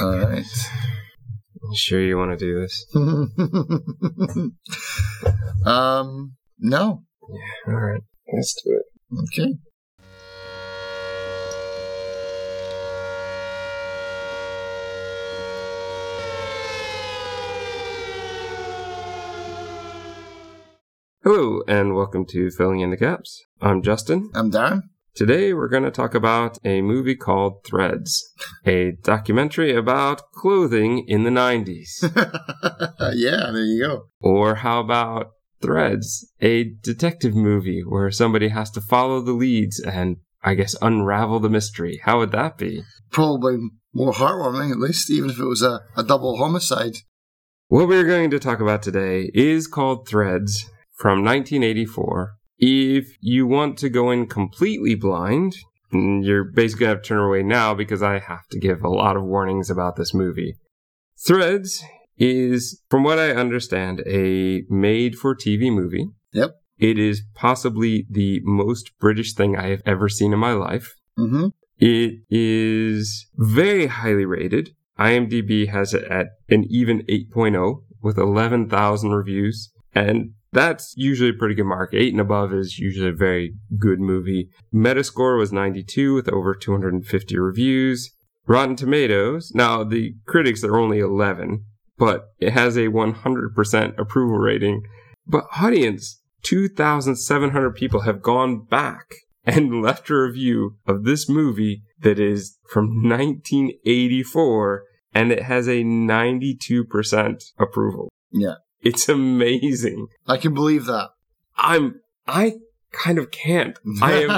All right. You sure you want to do this? um, no. Yeah. All right. Let's do it. Okay. Hello, and welcome to Filling in the Gaps. I'm Justin. I'm Darren. Today we're going to talk about a movie called Threads, a documentary about clothing in the 90s. yeah, there you go. or how about Threads, a detective movie where somebody has to follow the leads and, I guess, unravel the mystery? How would that be? Probably more heartwarming, at least, even if it was a, a double homicide. What we're going to talk about today is called Threads from 1984. If you want to go in completely blind, mm, you're basically going to have to turn away now because I have to give a lot of warnings about this movie. Threads is, from what I understand, a made for TV movie. Yep. It is possibly the most British thing I have ever seen in my life. Mm-hmm. It is very highly rated. IMDb has it at an even 8.0 with 11,000 reviews. And that's usually a pretty good mark. 8 and above is usually a very good movie. Metascore was 92 with over 250 reviews. Rotten Tomatoes, now the critics are only 11, but it has a 100% approval rating. But audience, 2,700 people have gone back and left a review of this movie that is from 1984 and it has a 92% approval. Yeah. It's amazing. I can believe that. I'm, I kind of can't. I am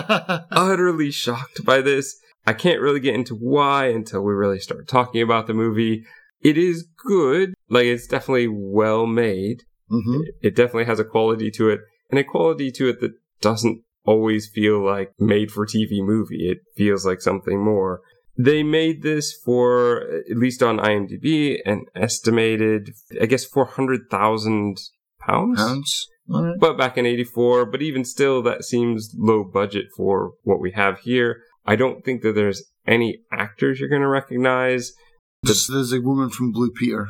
utterly shocked by this. I can't really get into why until we really start talking about the movie. It is good. Like, it's definitely well made. hmm It definitely has a quality to it, and a quality to it that doesn't always feel like made for TV movie. It feels like something more. They made this for, at least on IMDb, an estimated, I guess, 400,000 pounds? Pounds. Right. But back in 84, but even still, that seems low budget for what we have here. I don't think that there's any actors you're going to recognize, Just, there's a woman from Blue Peter,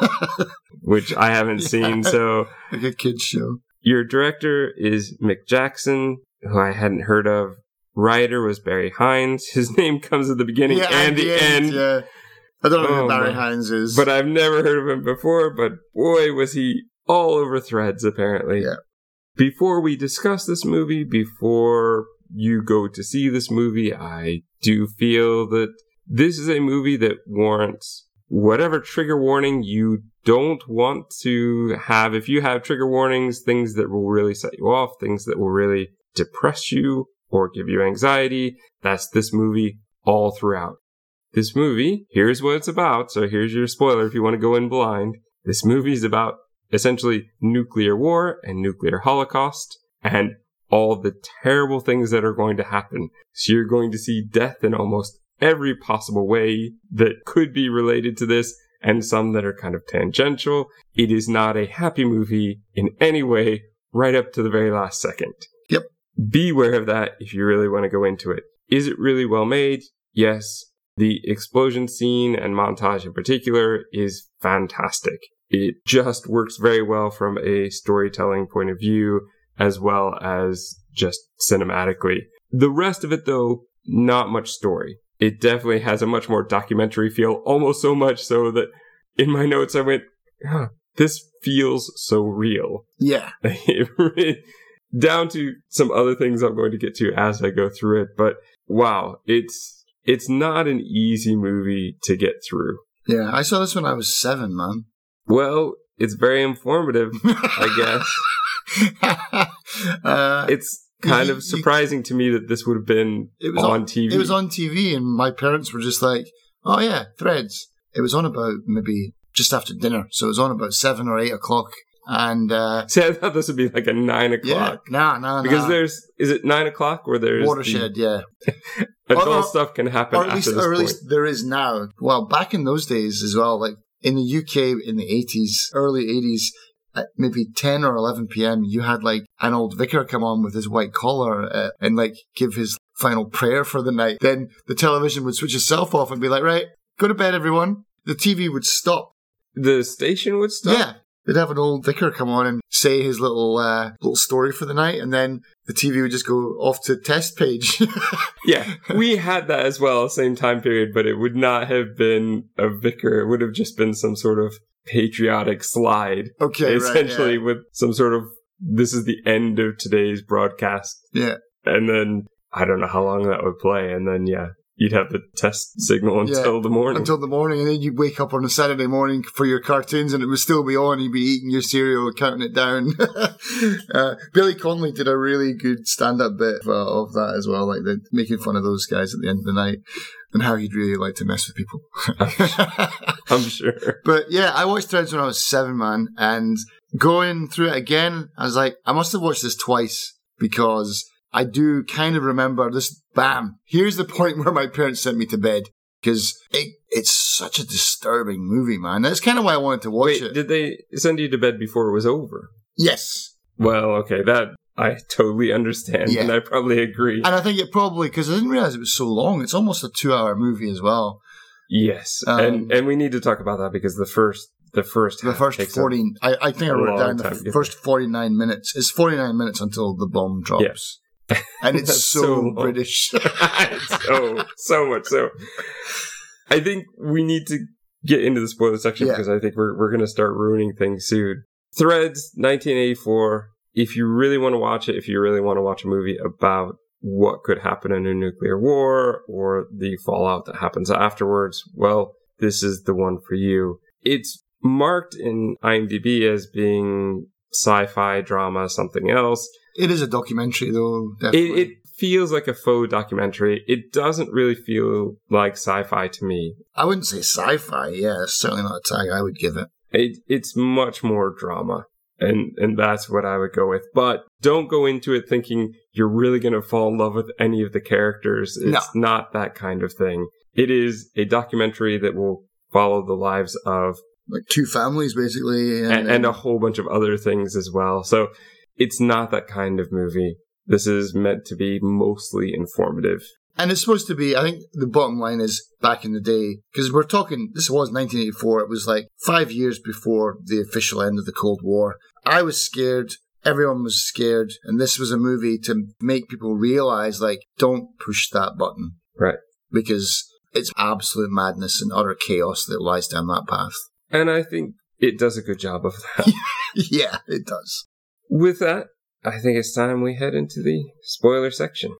which I haven't Yeah. seen. So like a kids show. your director is Mick Jackson, who I hadn't heard of. Writer was Barry Hines. His name comes at the beginning and the end, Yeah. I don't know Oh, who Barry my. Hines is. but I've never heard of him before. But boy, was he all over threads, apparently. Yeah. Before we discuss this movie, before you go to see this movie, I do feel that this is a movie that warrants whatever trigger warning you don't want to have. If you have trigger warnings, things that will really set you off, things that will really depress you or give you anxiety, that's this movie all throughout. This movie, here's what it's about. So here's your spoiler if you want to go in blind. This movie is about essentially nuclear war and nuclear holocaust and all the terrible things that are going to happen. So you're going to see death in almost every possible way that could be related to this and some that are kind of tangential. It is not a happy movie in any way right up to the very last second. Yep. Beware of that if you really want to go into it. Is it really well made? Yes. The explosion scene and montage in particular is fantastic. It just works very well from a storytelling point of view as well as just cinematically. The rest of it though, not much story. It definitely has a much more documentary feel, almost so much so that in my notes I went, huh, this feels so real. yeah. It down to some other things I'm going to get to as I go through it, but wow, it's it's not an easy movie to get through. Yeah. I saw this when I was seven, man. Well, it's very informative. I guess. uh, It's kind You- of you- surprising to me that this would have been it was on, on, TV. It was on TV, and my parents were just like, "Oh yeah, Threads." It was on about maybe just after dinner, so it was on about seven or eight o'clock, and uh, See, I thought this would be like a nine o'clock. yeah, nah, nah, Because there's is it nine o'clock where there's watershed, yeah, the adult Or- or- stuff can happen or at after least, or at least there is now. Well, back in those days as well, like in the UK in the eighties, early eighties. At maybe 10 or 11 p.m., you had like an old vicar come on with his white collar uh, and like give his final prayer for the night. Then the television would switch itself off and be like, right, go to bed, everyone. the TV would stop. The station would stop. Yeah. They'd have an old vicar come on and say his little uh, little story for the night, and then the TV would just go off to test page. Yeah, we had that as well, same time period, but it would not have been a vicar. It would have just been some sort of patriotic slide, okay, essentially, right, with some sort of this is the end of today's broadcast. yeah. And then I don't know how long that would play. And then, yeah, you'd have the test signal Yeah, until the morning. Until the morning, and then you'd wake up on a Saturday morning for your cartoons, and it would still be on. You'd be eating your cereal, counting it down. uh, Billy Connolly did a really good stand-up bit of, uh, of that as well, like the, making fun of those guys at the end of the night, and how he'd really like to mess with people. I'm sure. But yeah, I watched Threads when I was seven, man, and going through it again, I was like, I must have watched this twice because I do kind of remember this. Bam! Here's the point where my parents sent me to bed because it, it's such a disturbing movie, man. That's kind of why I wanted to watch Wait, it. did they send you to bed before it was over? yes, Well, okay, that I totally understand, Yeah. and I probably agree. and I think it probably because I didn't realize it was so long. It's almost a two-hour movie as well. yes, Um, and and we need to talk about that because the first the first The first forty, I, I think I wrote down. The f- first forty-nine minutes. It's forty-nine minutes until the bomb drops. And it's so, so. British. so so much so. I think we need to get into the spoiler section Yeah. because I think we're we're gonna start ruining things soon. Threads, 1984. If you really want to watch it, if you really want to watch a movie about what could happen in a nuclear war or the fallout that happens afterwards, well, this is the one for you. It's marked in IMDb as being sci-fi drama, something else. It is a documentary, though. It, Definitely. it feels like a faux documentary. It doesn't really feel like sci-fi to me. I wouldn't say sci-fi. Yeah, it's certainly not a tag I would give it. It, it's much more drama, and and that's what I would go with. But don't go into it thinking you're really going to fall in love with any of the characters. It's No. not that kind of thing. It is a documentary that will follow the lives of Like two families, basically, and, and, and a whole bunch of other things as well. So it's not that kind of movie. This is meant to be mostly informative. And it's supposed to be, I think the bottom line is back in the day, because we're talking, this was 1984. It was like five years before the official end of the Cold War. I was scared. Everyone was scared. And this was a movie to make people realize, like, don't push that button. Right. Because it's absolute madness and utter chaos that lies down that path. And I think it does a good job of that. yeah, it does. With that, I think it's time we head into the spoiler section.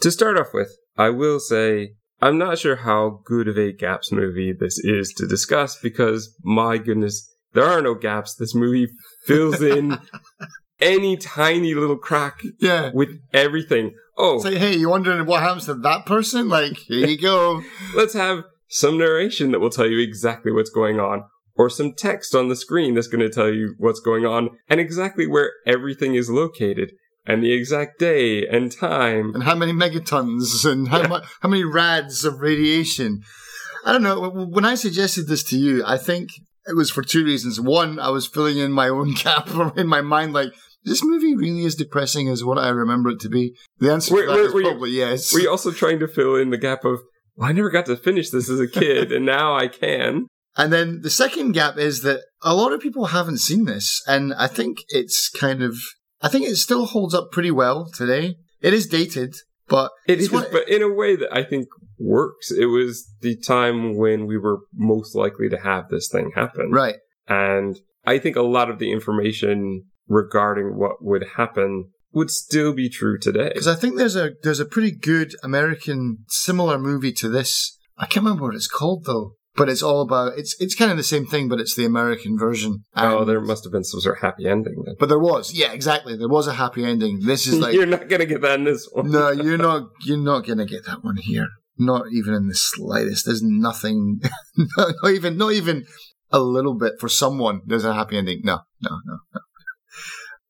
To start off with, I will say I'm not sure how good of a gaps movie this is to discuss because my goodness, there are no gaps. This movie fills in any tiny little crack Yeah. with everything. Oh, It's like, hey, you wondering what happens to that person? Like, here you go. let's have some narration that will tell you exactly what's going on, or some text on the screen that's going to tell you what's going on and exactly where everything is located and the exact day and time. and how many megatons and how Yeah. mu- how many rads of radiation. I don't know. When I suggested this to you, I think it was for two reasons. One, I was filling in my own gap in my mind, like this movie really is depressing as what I remember it to be. The answer Were- to that were- is were you- probably yes. Were you also trying to fill in the gap of, well, I never got to finish this as a kid and now I can? And then the second gap is that a lot of people haven't seen this, and I think it's kind of, I think it still holds up pretty well today. It is dated, but it's is, one- but in a way that I think works. It was the time when we were most likely to have this thing happen. right. And I think a lot of the information regarding what would happen would still be true today. Because I think there's a there's a pretty good American similar movie to this. I can't remember what it's called though. But it's all about it's it's kind of the same thing, but it's the American version. oh, there must have been some sort of happy ending then. But there was, yeah, exactly. There was a happy ending. This is like You're not going to get that in this one. no, you're not you're not gonna get that one here. Not even in the slightest. There's nothing. not, even not even a little bit for someone. There's a happy ending. No, no, no.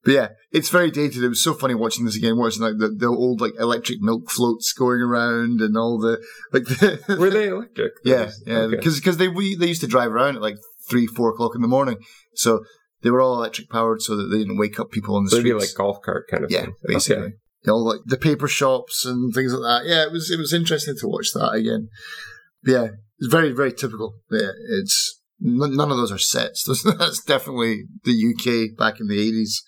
But yeah, it's very dated. It was so funny watching this again, watching like the, the old like electric milk floats going around and all the like the Were they electric? yeah yeah Okay. because because they we, they used to drive around at like three four o'clock in the morning, so they were all electric powered so that they didn't wake up people on the So it'd be like golf cart kind of yeah, thing. basically. Okay. you know, like the paper shops and things like that. Yeah, it was it was interesting to watch that again. Yeah, it's very very typical. Yeah, it's none of those are sets. That's definitely the UK back in the eighties.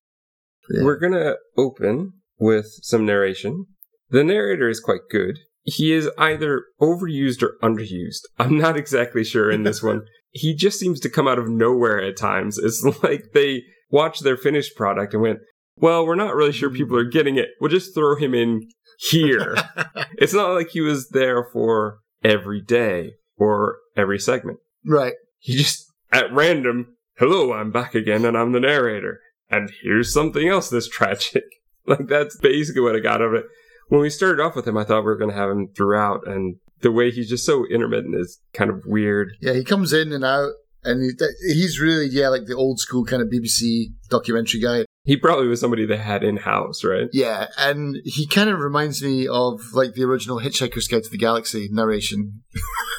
Yeah. We're gonna open with some narration. The narrator is quite good. He is either overused or underused. I'm not exactly sure in this one. He just seems to come out of nowhere at times. It's like they watched their finished product and went, well, we're not really sure people hmm. are getting it. We'll just throw him in here. it's not like he was there for every day or every segment. Right. He just, at random, hello, I'm back again and I'm the narrator. And here's something else that's tragic. like, that's basically what I got of it. When we started off with him, I thought we were going to have him throughout. And the way he's just so intermittent is kind of weird. Yeah, he comes in and out. And he, he's really, yeah, like the old school kind of BBC documentary guy. He probably was somebody they had in house, right? Yeah, and he kind of reminds me of like the original Hitchhiker's Guide to the Galaxy narration.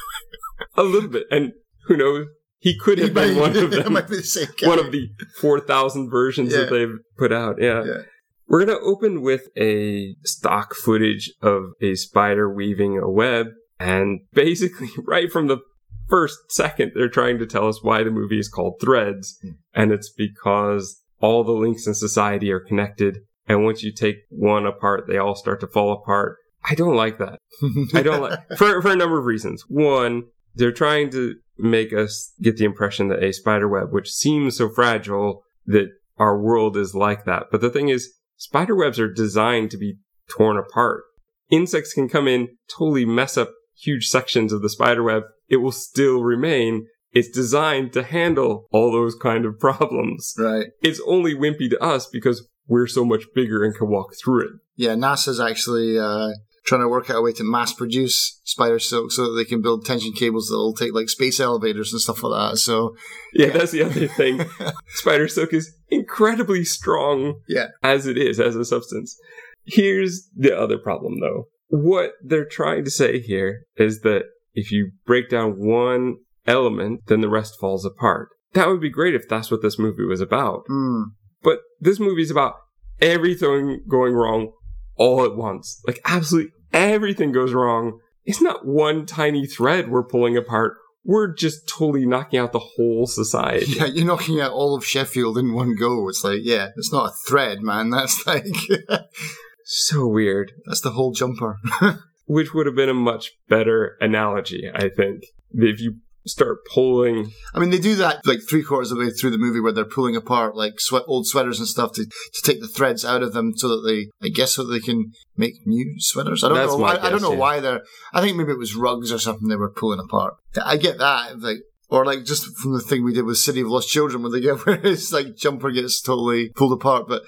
a little bit, and who knows? He could have been one of them. The one of the four thousand versions yeah. that they've put out. Yeah. yeah. We're gonna open with a stock footage of a spider weaving a web, and basically, right from the first second, they're trying to tell us why the movie is called Threads, mm. and it's because all the links in society are connected. And once you take one apart, they all start to fall apart. I don't like that. I don't like for for a number of reasons. One, they're trying to make us get the impression that a spider web, which seems so fragile, that our world is like that. But the thing is, spider webs are designed to be torn apart. Insects can come in, totally mess up huge sections of the spider web. It will still remain it's designed to handle all those kind of problems. Right. It's only wimpy to us because we're so much bigger and can walk through it. Yeah, NASA's actually uh, trying to work out a way to mass produce spider silk so that they can build tension cables that'll take like space elevators and stuff like that. So yeah, yeah. that's the other thing. spider silk is incredibly strong. Yeah. as it is as a substance. Here's the other problem though. What they're trying to say here is that if you break down one element, then the rest falls apart. That would be great if that's what this movie was about. Mm. But this movie is about everything going wrong all at once. Like absolutely everything goes wrong. It's not one tiny thread we're pulling apart. We're just totally knocking out the whole society. Yeah, you're knocking out all of Sheffield in one go. It's like, yeah, it's not a thread, man. That's like so weird. That's the whole jumper. Which would have been a much better analogy, I think. If you start pulling. I mean, they do that like three quarters of the way through the movie where they're pulling apart like sweat, old sweaters and stuff to, to take the threads out of them so that they, I guess, so they can make new sweaters. I don't That's know. Why, guess, I don't know yeah. why they're. I think maybe it was rugs or something they were pulling apart. I get that, like. Or like just from the thing we did with City of Lost Children, where they get where his like jumper gets totally pulled apart. But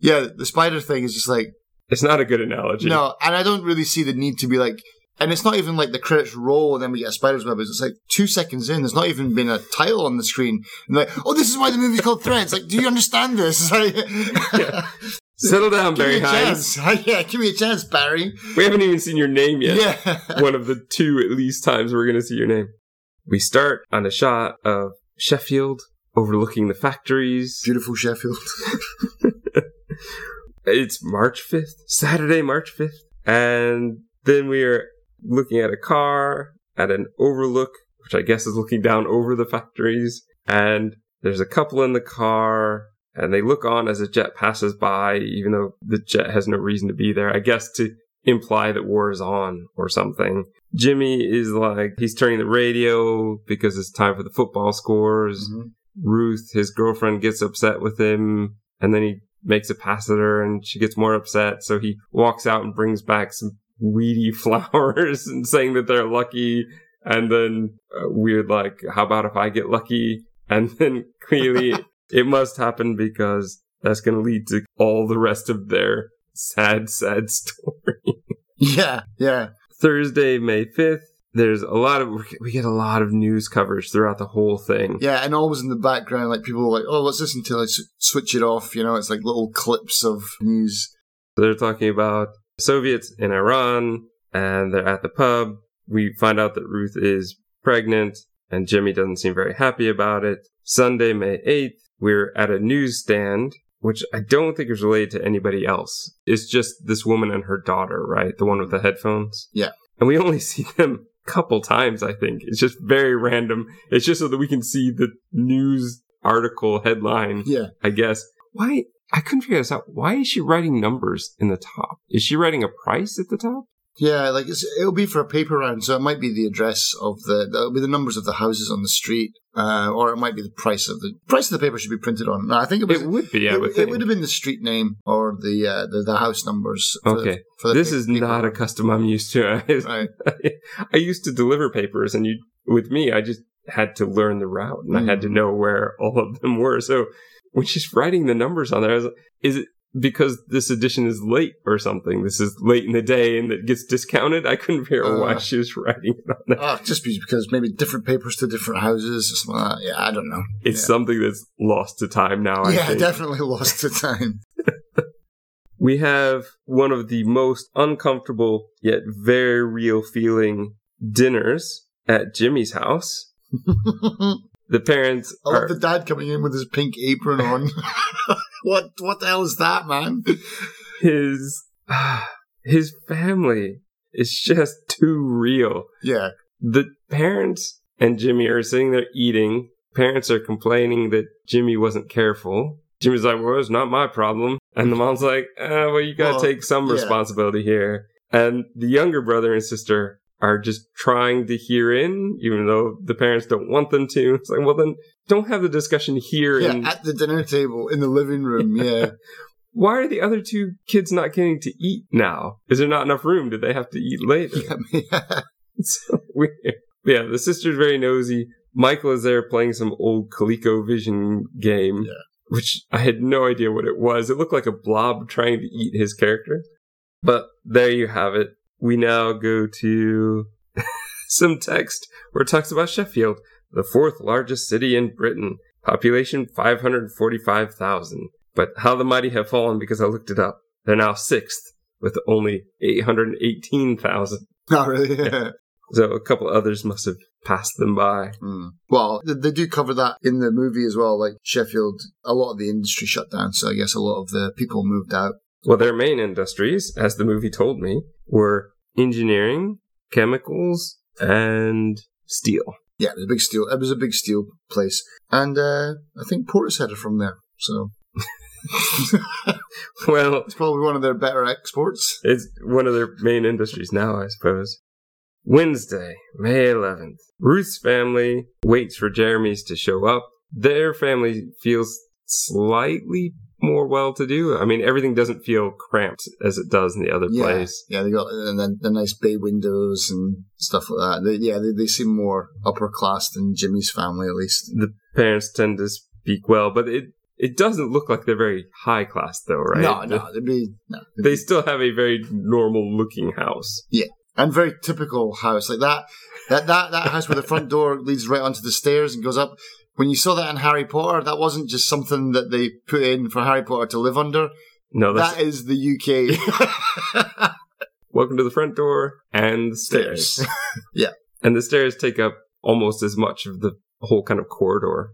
yeah, the spider thing is just like it's not a good analogy. No, and I don't really see the need to be like and it's not even like the credits roll and then we get a spider's web. It's like two seconds in. There's not even been a title on the screen. And like, oh, this is why the movie's called Threads. Like, do you understand this? yeah. Settle down, Barry Hines. Yeah, give me a chance, Barry. We haven't even seen your name yet. Yeah. One of the two, at least, times we're going to see your name. We start on a shot of Sheffield overlooking the factories. Beautiful Sheffield. it's March 5th, Saturday, March 5th. And then we are looking at a car at an overlook, which I guess is looking down over the factories. And there's a couple in the car and they look on as a jet passes by, even though the jet has no reason to be there. I guess to imply that war is on or something. Jimmy is like, he's turning the radio because it's time for the football scores. Mm-hmm. Ruth, his girlfriend, gets upset with him and then he makes a pass at her and she gets more upset. So he walks out and brings back some weedy flowers and saying that they're lucky. And then uh, weird, like, how about if I get lucky? And then clearly it must happen because that's going to lead to all the rest of their sad, sad story. yeah, yeah. Thursday, May 5th. There's a lot of, we get a lot of news coverage throughout the whole thing. Yeah, and always in the background, like people are like, oh, let's listen to I switch it off. You know, it's like little clips of news. They're talking about Soviets in Iran, and they're at the pub. We find out that Ruth is pregnant, and Jimmy doesn't seem very happy about it. Sunday, May 8th, we're at a newsstand, which I don't think is related to anybody else. It's just this woman and her daughter, right? The one with the headphones. Yeah. And we only see them a couple times, I think. It's just very random. It's just so that we can see the news article headline, Yeah. I guess. Why? I couldn't figure this out. Why is she writing numbers in the top? Is she writing a price at the top? Yeah, like it's, it'll be for a paper round, so it might be the address of the, it'll be the numbers of the houses on the street, uh, or it might be the price of the price of the paper should be printed on. No, I think it was. It would be, Yeah, it, would it would have been the street name or the uh, the, the house numbers. For the- Okay. for This pa- is paper not a custom I'm used to. Right. I used to deliver papers, and you, with me, I just had to learn the route, and I had to Mm. know where all of them were. So when she's writing the numbers on there, I was like, is it because this edition is late or something? This is late in the day, and it gets discounted. I couldn't figure out why Uh. she was writing it on there. Oh, just because maybe different papers to different houses or something like that. Yeah, I don't know. It's yeah. something that's lost to time now. I yeah, think. definitely lost to time. we have one of the most uncomfortable yet very real feeling dinners at Jimmy's house. The parents I are the dad coming in with his pink apron on. what what the hell is that, man? his his family is just too real. Yeah, The parents and Jimmy are sitting there eating. Parents are complaining that Jimmy wasn't careful. Jimmy's like, "Well, it's not my problem," and the mom's like, uh, "Well, you got to Well, take some yeah. responsibility here." And the younger brother and sister are just trying to hear in, even though the parents don't want them to. It's like, well, then don't have the discussion here. yeah, and at the dinner table in the living room. Yeah, why are the other two kids not getting to eat now? Is there not enough room? Did they have to eat later? yeah. It's so weird. Yeah, the sister's very nosy. Michael is there playing some old ColecoVision game, Yeah. which I had no idea what it was. It looked like a blob trying to eat his character. But there you have it. We now go to some text where it talks about Sheffield, the fourth largest city in Britain, population 545,000. But how the mighty have fallen because I looked it up. They're now sixth with only 818,000. Not really. Yeah. So a couple others must have passed them by. Mm. Well, they, they do cover that in the movie as well. Like Sheffield, a lot of the industry shut down, so I guess a lot of the people moved out. Well, their main industries, as the movie told me, were engineering, chemicals, and steel. Yeah, it was a big steel. It was a big steel place, and uh, I think Portishead are from there. So Well, it's probably one of their better exports. it's one of their main industries now, I suppose. Wednesday, May 11th. Ruth's family waits for Jeremy's to show up. Their family feels slightly more well to do. I mean, everything doesn't feel cramped as it does in the other Yeah, place. yeah, they got and then the nice bay windows and stuff like that. They, yeah, they, they seem more upper class than Jimmy's family, at least. The parents tend to speak well, but it it doesn't look like they're very high class though, right? No, no, they'd be no, they'd They be- still have a very normal looking house. Yeah, and very typical house like that. That that that house where the front door leads right onto the stairs and goes up. When you saw that in Harry Potter, that wasn't just something that they put in for Harry Potter to live under. No, that's That is the UK. welcome to the front door and the stairs. Stairs. and the stairs take up almost as much of the whole kind of corridor.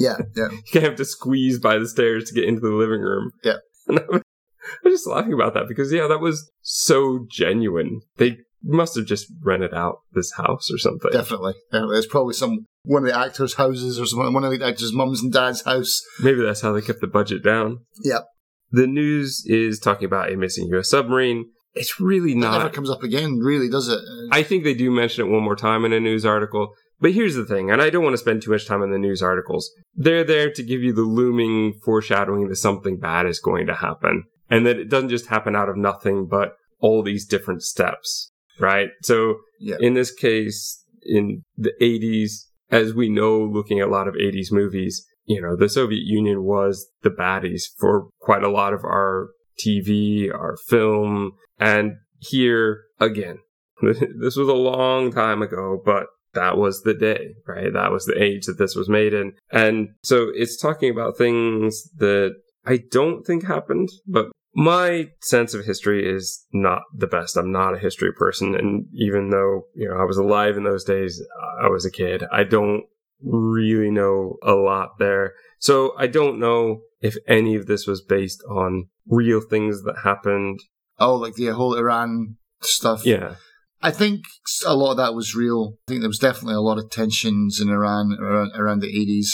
yeah, yeah. you can't have to squeeze by the stairs to get into the living room. Yeah. And I was, I was just laughing about that because yeah, that was so genuine. They must have just rented out this house or something. Definitely. Yeah, it's probably some one of the actors' houses or something. One of the actors' mums and dad's house. Maybe that's how they kept the budget down. Yep. The news is talking about a missing U.S. submarine. It's really That never comes up again, really, does it? I think they do mention it one more time in a news article. But here's the thing, and I don't want to spend too much time in the news articles. They're there to give you the looming foreshadowing that something bad is going to happen. And that it doesn't just happen out of nothing, but all these different steps, right? So Yeah. in this case, in the 80s, as we know, looking at a lot of 80s movies, you know, the Soviet Union was the baddies for quite a lot of our TV, our film, and here again, this was a long time ago, but that was the day, right? That was the age that this was made in. And so it's talking about things that I don't think happened, but my sense of history is not the best. I'm not a history person. And even though, you know, I was alive in those days, I was a kid. I don't really know a lot there. So I don't know if any of this was based on real things that happened. Oh, like the whole Iran stuff. Yeah. I think a lot of that was real. I think there was definitely a lot of tensions in Iran around, around the 80s.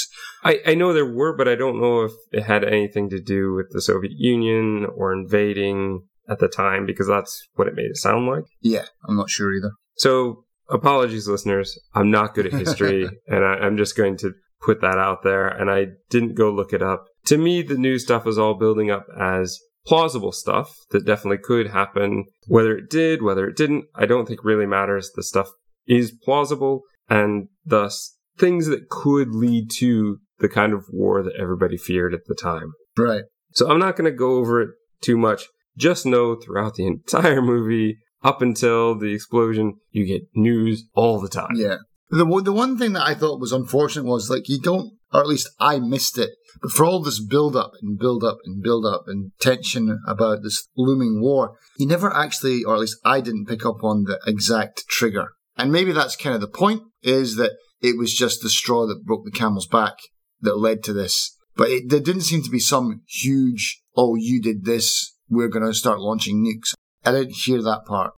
I, I know there were, but I don't know if it had anything to do with the Soviet Union or invading at the time because that's what it made it sound like. Yeah, I'm not sure either. So, apologies, listeners. I'm not good at history, and I, I'm just going to put that out there. And I didn't go look it up. To me, the new stuff was all building up as plausible stuff that definitely could happen. Whether it did, whether it didn't, I don't think really matters. The stuff is plausible and thus things that could lead to the kind of war that everybody feared at the time. Right. So I'm not going to go over it too much. Just know throughout the entire movie, up until the explosion, you get news all the time. Yeah. The, the one thing that I thought was unfortunate was like you don't, or at least I missed it. But for all this build up and build up and build up and tension about this looming war, you never actually, or at least I didn't pick up on the exact trigger. And maybe that's kind of the point is that it was just the straw that broke the camel's back that led to this. But it, there didn't seem to be some huge, oh, you did this, we're going to start launching nukes. I didn't hear that part.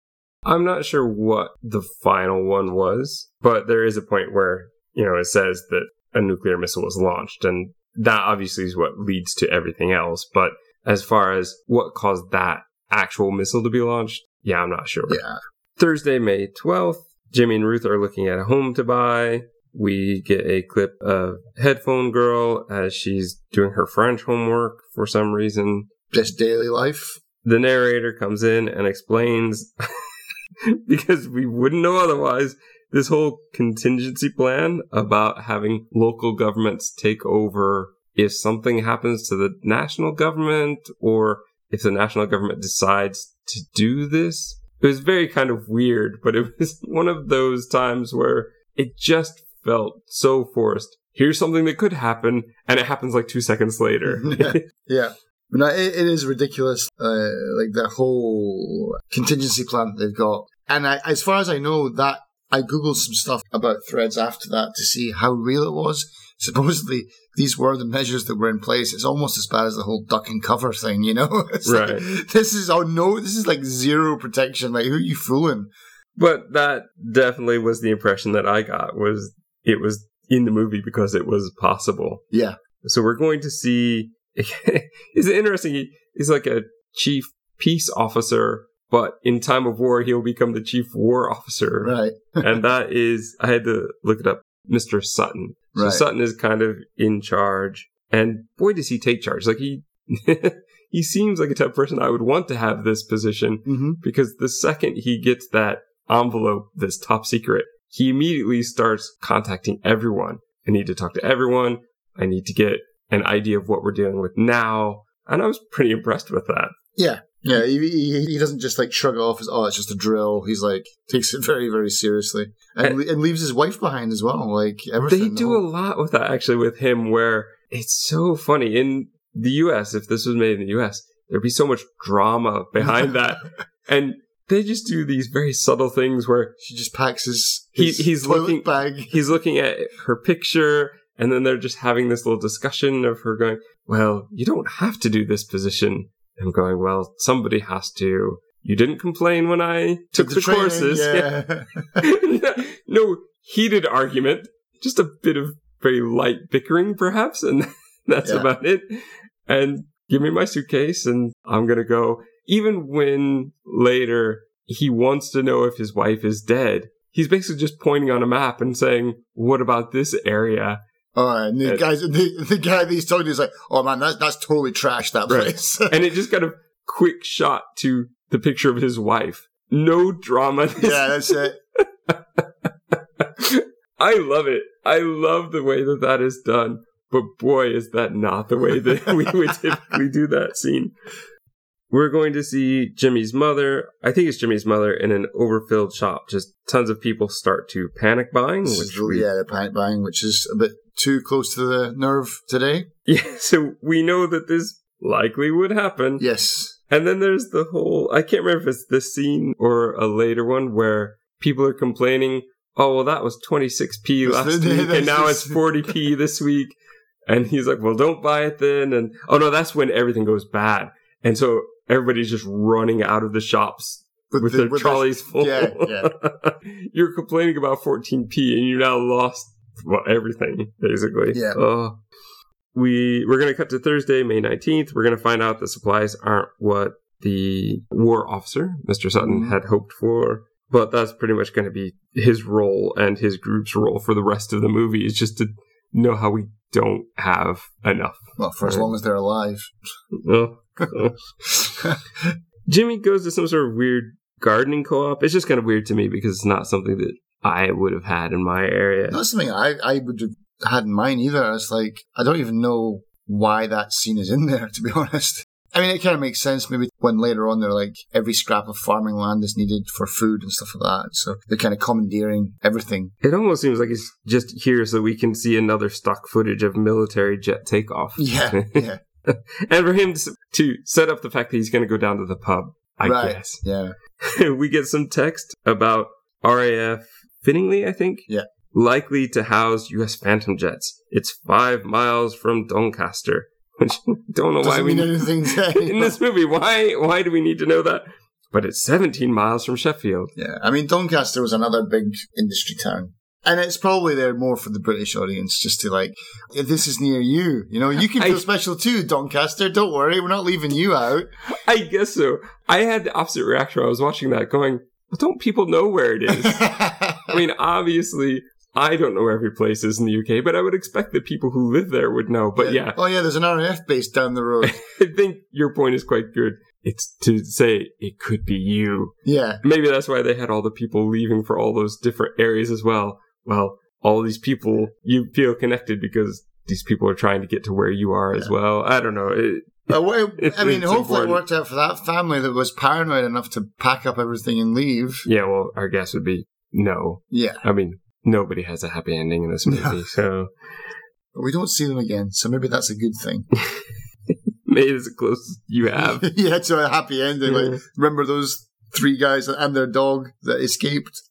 I'm not sure what the final one was, but there is a point where, you know, it says that a nuclear missile was launched and that obviously is what leads to everything else. But as far as what caused that actual missile to be launched, yeah, I'm not sure. Yeah. Thursday, May 12th, Jimmy and Ruth are looking at a home to buy. We get a clip of Headphone Girl as she's doing her French homework for some reason. Just daily life. The narrator comes in and explains, because we wouldn't know otherwise, this whole contingency plan about having local governments take over if something happens to the national government or if the national government decides to do this. It was very kind of weird, but it was one of those times where it just felt so forced. Here's something that could happen, and it happens like two seconds later. yeah. No, it, it is ridiculous. Uh, like the whole contingency plan that they've got. And I, as far as I know, that I googled some stuff about threads after that to see how real it was. Supposedly, these were the measures that were in place. It's almost as bad as the whole duck and cover thing, you know? It's right. Like, this is oh no, this is like zero protection. Like who are you fooling? But that definitely was the impression that I got was it was in the movie because it was possible. Yeah. So we're going to see. It's interesting. He's like a chief peace officer but in time of war, he'll become the chief war officer. Right. and that is, I had to look it up, Mr. Sutton. So Right. Sutton is kind of in charge. And boy, does he take charge. Like he, he seems like a type of person I would want to have this position Mm-hmm. because the second he gets that envelope this top secret, he immediately starts contacting everyone. I need to talk to everyone. I need to get an idea of what we're dealing with now. And I was pretty impressed with that. Yeah. Yeah, he, he, he doesn't just like shrug it off as, oh, it's just a drill. He's like, takes it very, very seriously. And, And- and leaves his wife behind as well. Like, everything. They do a lot with that actually with him where it's so funny. In the US, if this was made in the US, there'd be so much drama behind that. And they just do these very subtle things where She just packs his, He- he's looking- bag. he's looking at her picture and then they're just having this little discussion of her going, Well, you don't have to do this position. And I'm going, Well, somebody has to. You didn't complain when I took the, training, courses. Yeah. no heated argument, just a bit of very light bickering, perhaps, and that's Yeah. about it. And give me my suitcase, and I'm gonna go. Even when later he wants to know if his wife is dead, he's basically just pointing on a map and saying, "What about this area?" All right, and the Uh, guys, the, the guy that he's talking to is like, "Oh man, that's that's totally trash. That Right. place." And it just kind of quick shot to the picture of his wife. No drama. yeah, that's it. I love it. I love the way that that is done. But boy, is that not the way that we would typically do that scene. We're going to see Jimmy's mother. I think it's Jimmy's mother in an overfilled shop. Just tons of people start to panic buying, which we, yeah, the panic buying, which is a bit too close to the nerve today. yeah. So we know that this likely would happen. Yes. And then there's the whole I can't remember if it's this scene or a later one where people are complaining, oh well that was 26p last week and now it's 40p this week. And he's like, well, don't buy it then. And oh no, that's when everything goes bad. And so everybody's just running out of the shops with, with the, their with trolleys full. Yeah, yeah. You're complaining about 14p and you now lost well, everything, basically. Yeah. Oh. We, we're going to cut to Thursday, May 19th. We're going to find out the supplies aren't what the war officer, Mr. Sutton, mm-hmm. had hoped for. But that's pretty much going to be his role and his group's role for the rest of the movie is just to know how we don't have enough. Well, for as long as they're alive. Jimmy goes to some sort of weird gardening co-op. It's just kind of weird to me because it's not something that I would have had in my area. Not something I, I would have had in mine either. It's like, I don't even know why that scene is in there, to be honest. I mean, it kind of makes sense maybe when later on they're like every scrap of farming land is needed for food and stuff like that. So they're kind of commandeering everything. It almost seems like it's just here so we can see another stock footage of military jet takeoff. Yeah, yeah. and for him to set up the fact that he's going to go down to the pub, I right. guess. Yeah. we get some text about RAF Finningley, I think. Yeah. Likely to house U.S. Phantom jets. It's five miles from Doncaster. Which don't know Doesn't why we mean anything in this movie. Why? Why do we need to know that? But it's 17 miles from Sheffield. Yeah, I mean Doncaster was another big industry town. And it's probably there more for the British audience, just to like, this is near you. You know, you can feel I, special too, Doncaster. Don't worry, we're not leaving you out. I guess so. I had the opposite reaction when I was watching that, going, well, don't people know where it is? I mean, obviously, I don't know where every place is in the UK, but I would expect that people who live there would know. But yeah. yeah. Oh, yeah, there's an RAF base down the road. I think your point is quite good. It's to say it could be you. Yeah. Maybe that's why they had all the people leaving for all those different areas as well well, all these people, you feel connected because these people are trying to get to where you are yeah. as well. I don't know. It, uh, well, it, I mean, hopefully important. it worked out for that family that was paranoid enough to pack up everything and leave. Yeah, well, our guess would be no. Yeah. I mean, nobody has a happy ending in this movie, no. so. But we don't see them again, so maybe that's a good thing. maybe it's the closest you have. yeah, to a happy ending. Yeah. Like, remember those three guys and their dog that escaped?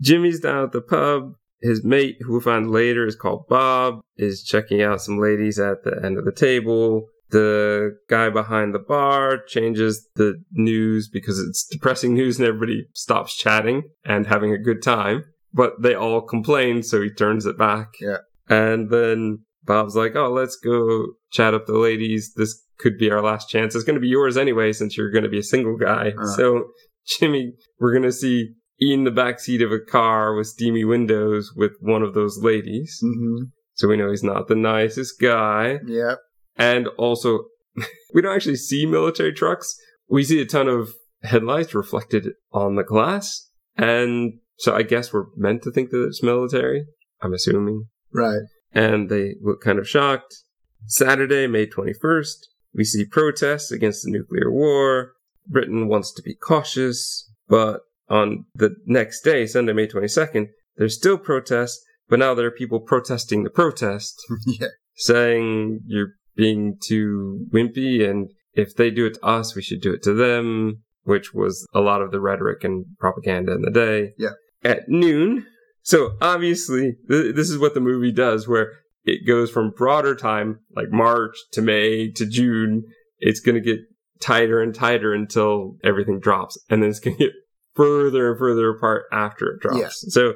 Jimmy's down at the pub his mate, who we find later is called Bob, is checking out some ladies at the end of the table. The guy behind the bar changes the news because it's depressing news and everybody stops chatting and having a good time. But they all complain, so he turns it back. Yeah. And then Bob's like, oh, let's go chat up the ladies. This could be our last chance. It's going to be yours anyway, since you're going to be a single guy. Uh-huh. So, Jimmy, we're going to see in the back seat of a car with steamy windows with one of those ladies. Mm-hmm. So we know he's not the nicest guy. Yep. And also, we don't actually see military trucks. We see a ton of headlights reflected on the glass. And so I guess we're meant to think that it's military. I'm assuming. Right. And they look kind of shocked. Saturday, May 21st, we see protests against the nuclear war. Britain wants to be cautious, but on the next day, Sunday, May 22nd, there's still protests, but now there are people protesting the protest, yeah. saying you're being too wimpy, and if they do it to us, we should do it to them, which was a lot of the rhetoric and propaganda in the day. Yeah. At noon, so obviously, th- this is what the movie does, where it goes from broader time, like March to May to June. It's going to get tighter and tighter until everything drops. And then it's going to get further and further apart after it drops. Yeah. So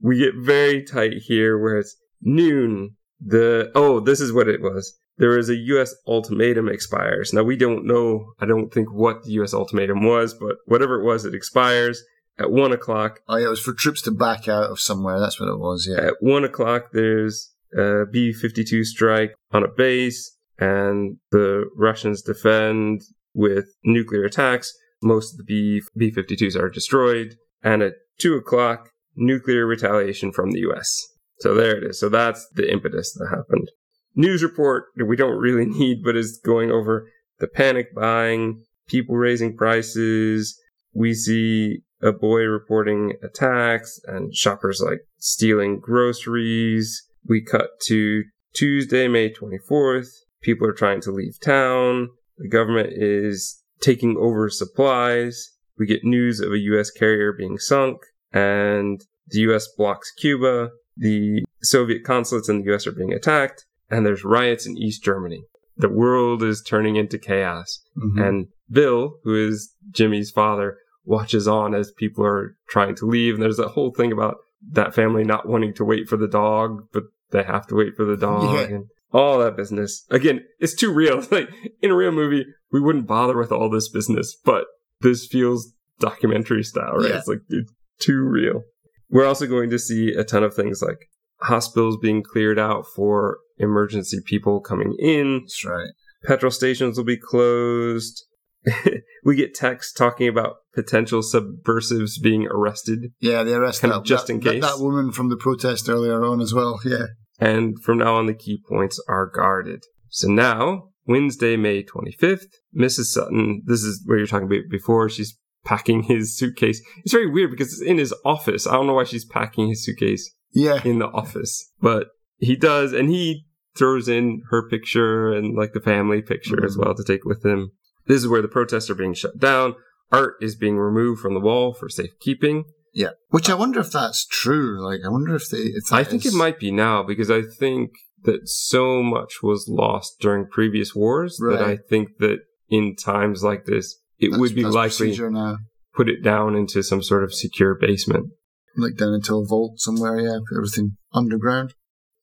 we get very tight here where it's noon. The, oh, this is what it was. There is a U.S. ultimatum expires. Now we don't know, I don't think what the U.S. ultimatum was, but whatever it was, it expires at one o'clock. Oh yeah, it was for troops to back out of somewhere. That's what it was. Yeah. At one o'clock, there's a B-52 strike on a base and the Russians defend with nuclear attacks most of the B B 52s are destroyed, and at 2 o'clock, nuclear retaliation from the US. So there it is. So that's the impetus that happened. News report that we don't really need, but is going over the panic buying, people raising prices. We see a boy reporting attacks and shoppers like stealing groceries. We cut to Tuesday, May 24th. People are trying to leave town. The government is taking over supplies. We get news of a U.S. carrier being sunk, and the U.S. blocks Cuba. The Soviet consulates in the U.S. are being attacked, and there's riots in East Germany. The world is turning into chaos. Mhm. And Bill, who is Jimmy's father, watches on as people are trying to leave. And there's that whole thing about that family not wanting to wait for the dog, but they have to wait for the dog Yeah. and all that business. Again, it's too real. Like in a real movie, we wouldn't bother with all this business, but this feels documentary style, right? Yeah. It's like it's too real. We're also going to see a ton of things like hospitals being cleared out for emergency people coming in That's right. petrol stations will be closed. we get texts talking about potential subversives being arrested. Yeah, they arrested Kind of just that- in that- case. That, woman from the protest earlier on as well. Yeah. And from now on, the key points are guarded. So now, Wednesday, May 25th, Mrs. Sutton, this is where you're talking about before, she's packing his suitcase. It's very weird because it's in his office. I don't know why she's packing his suitcase Yeah. in the office, but he does, and he throws in her picture and like the family picture as Mhm. well to take with him. This is where the protests are being shut down. Art is being removed from the wall for safekeeping. Yeah. Which I wonder if that's true. Like, I wonder if they. If I think is- it might be now because I think that so much was lost during previous wars that I think that in times like this, it that's- would be likely now. put it down into some sort of secure basement. Like down into a vault somewhere. Yeah. Put everything underground.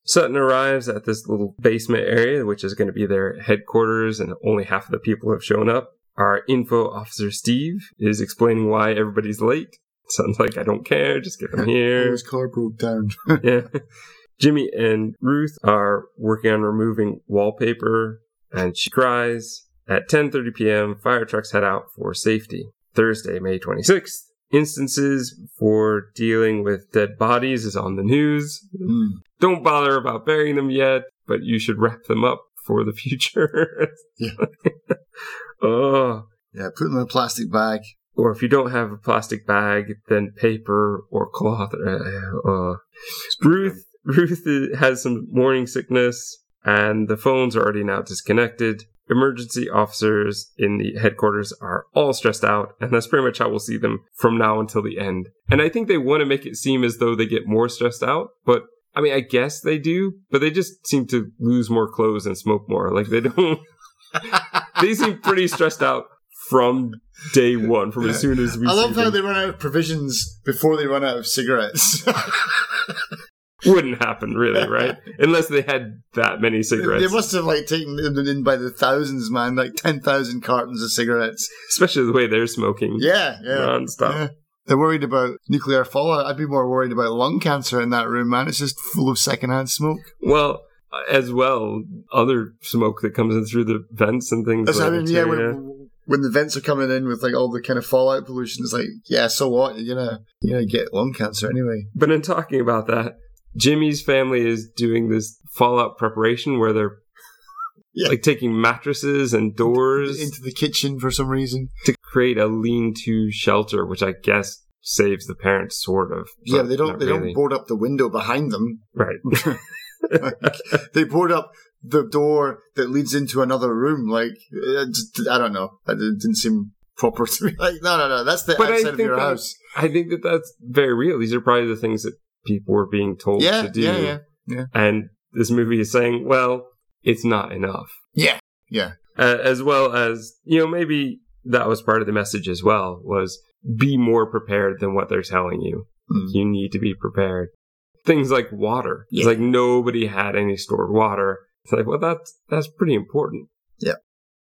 Sutton arrives at this little basement area, which is going to be their headquarters, and only half of the people have shown up. Our info officer, Steve, is explaining why everybody's late. Sutton's like, I don't care, just get them here. His car broke down. yeah. Jimmy and Ruth are working on removing wallpaper, and she cries. At 10:30 p.m., fire trucks head out for safety. Thursday, May 26th. Instances for dealing with dead bodies is on the news. Mm. Don't bother about burying them yet, but you should wrap them up for the future. Yeah. oh. Yeah. Put them in a plastic bag. Or if you don't have a plastic bag, then paper or cloth. Uh, uh. Ruth Ruth has some morning sickness, and the phones are already now disconnected. Emergency officers in the headquarters are all stressed out, and that's pretty much how we'll see them from now until the end. And I think they want to make it seem as though they get more stressed out, but I mean, I guess they do, but they just seem to lose more clothes and smoke more. Like they don't. they seem pretty stressed out from day one, from as soon as we. I love how them. they run out of provisions before they run out of cigarettes. wouldn't happen really, right? Unless they had that many cigarettes. they must have like taken them in by the thousands, man. Like ten thousand cartons of cigarettes. Especially the way they're smoking Yeah, yeah. non-stop. yeah. They're worried about nuclear fallout. I'd be more worried about lung cancer in that room, man. It's just full of secondhand smoke. Well, as well, other smoke that comes in through the vents and things That's like I mean. that. Yeah, when, when the vents are coming in with like all the kind of fallout pollution, it's like, yeah, so what? You're gonna you're gonna get lung cancer anyway. But in talking about that, Jimmy's family is doing this fallout preparation where they're Yeah. like taking mattresses and doors Into the kitchen for some reason. to create a lean-to shelter, which I guess saves the parents sort of. Yeah, they don't they really. don't board up the window behind them. right. they board up the door that leads into another room. Like uh, just- I don't know, it didn't seem proper to me. Like no, no, no, that's the But outside of your that- house. I think that that's very real. These are probably the things that people were being told Yeah, to do. yeah, yeah, And this movie is saying, well, it's not enough. yeah, yeah. Uh, as well as, you know, maybe that was part of the message as well, was be more prepared than what they're telling you. Mm. You need to be prepared. Things like water. It's like nobody had any stored water. It's like, well, that's, that's pretty important. Yeah.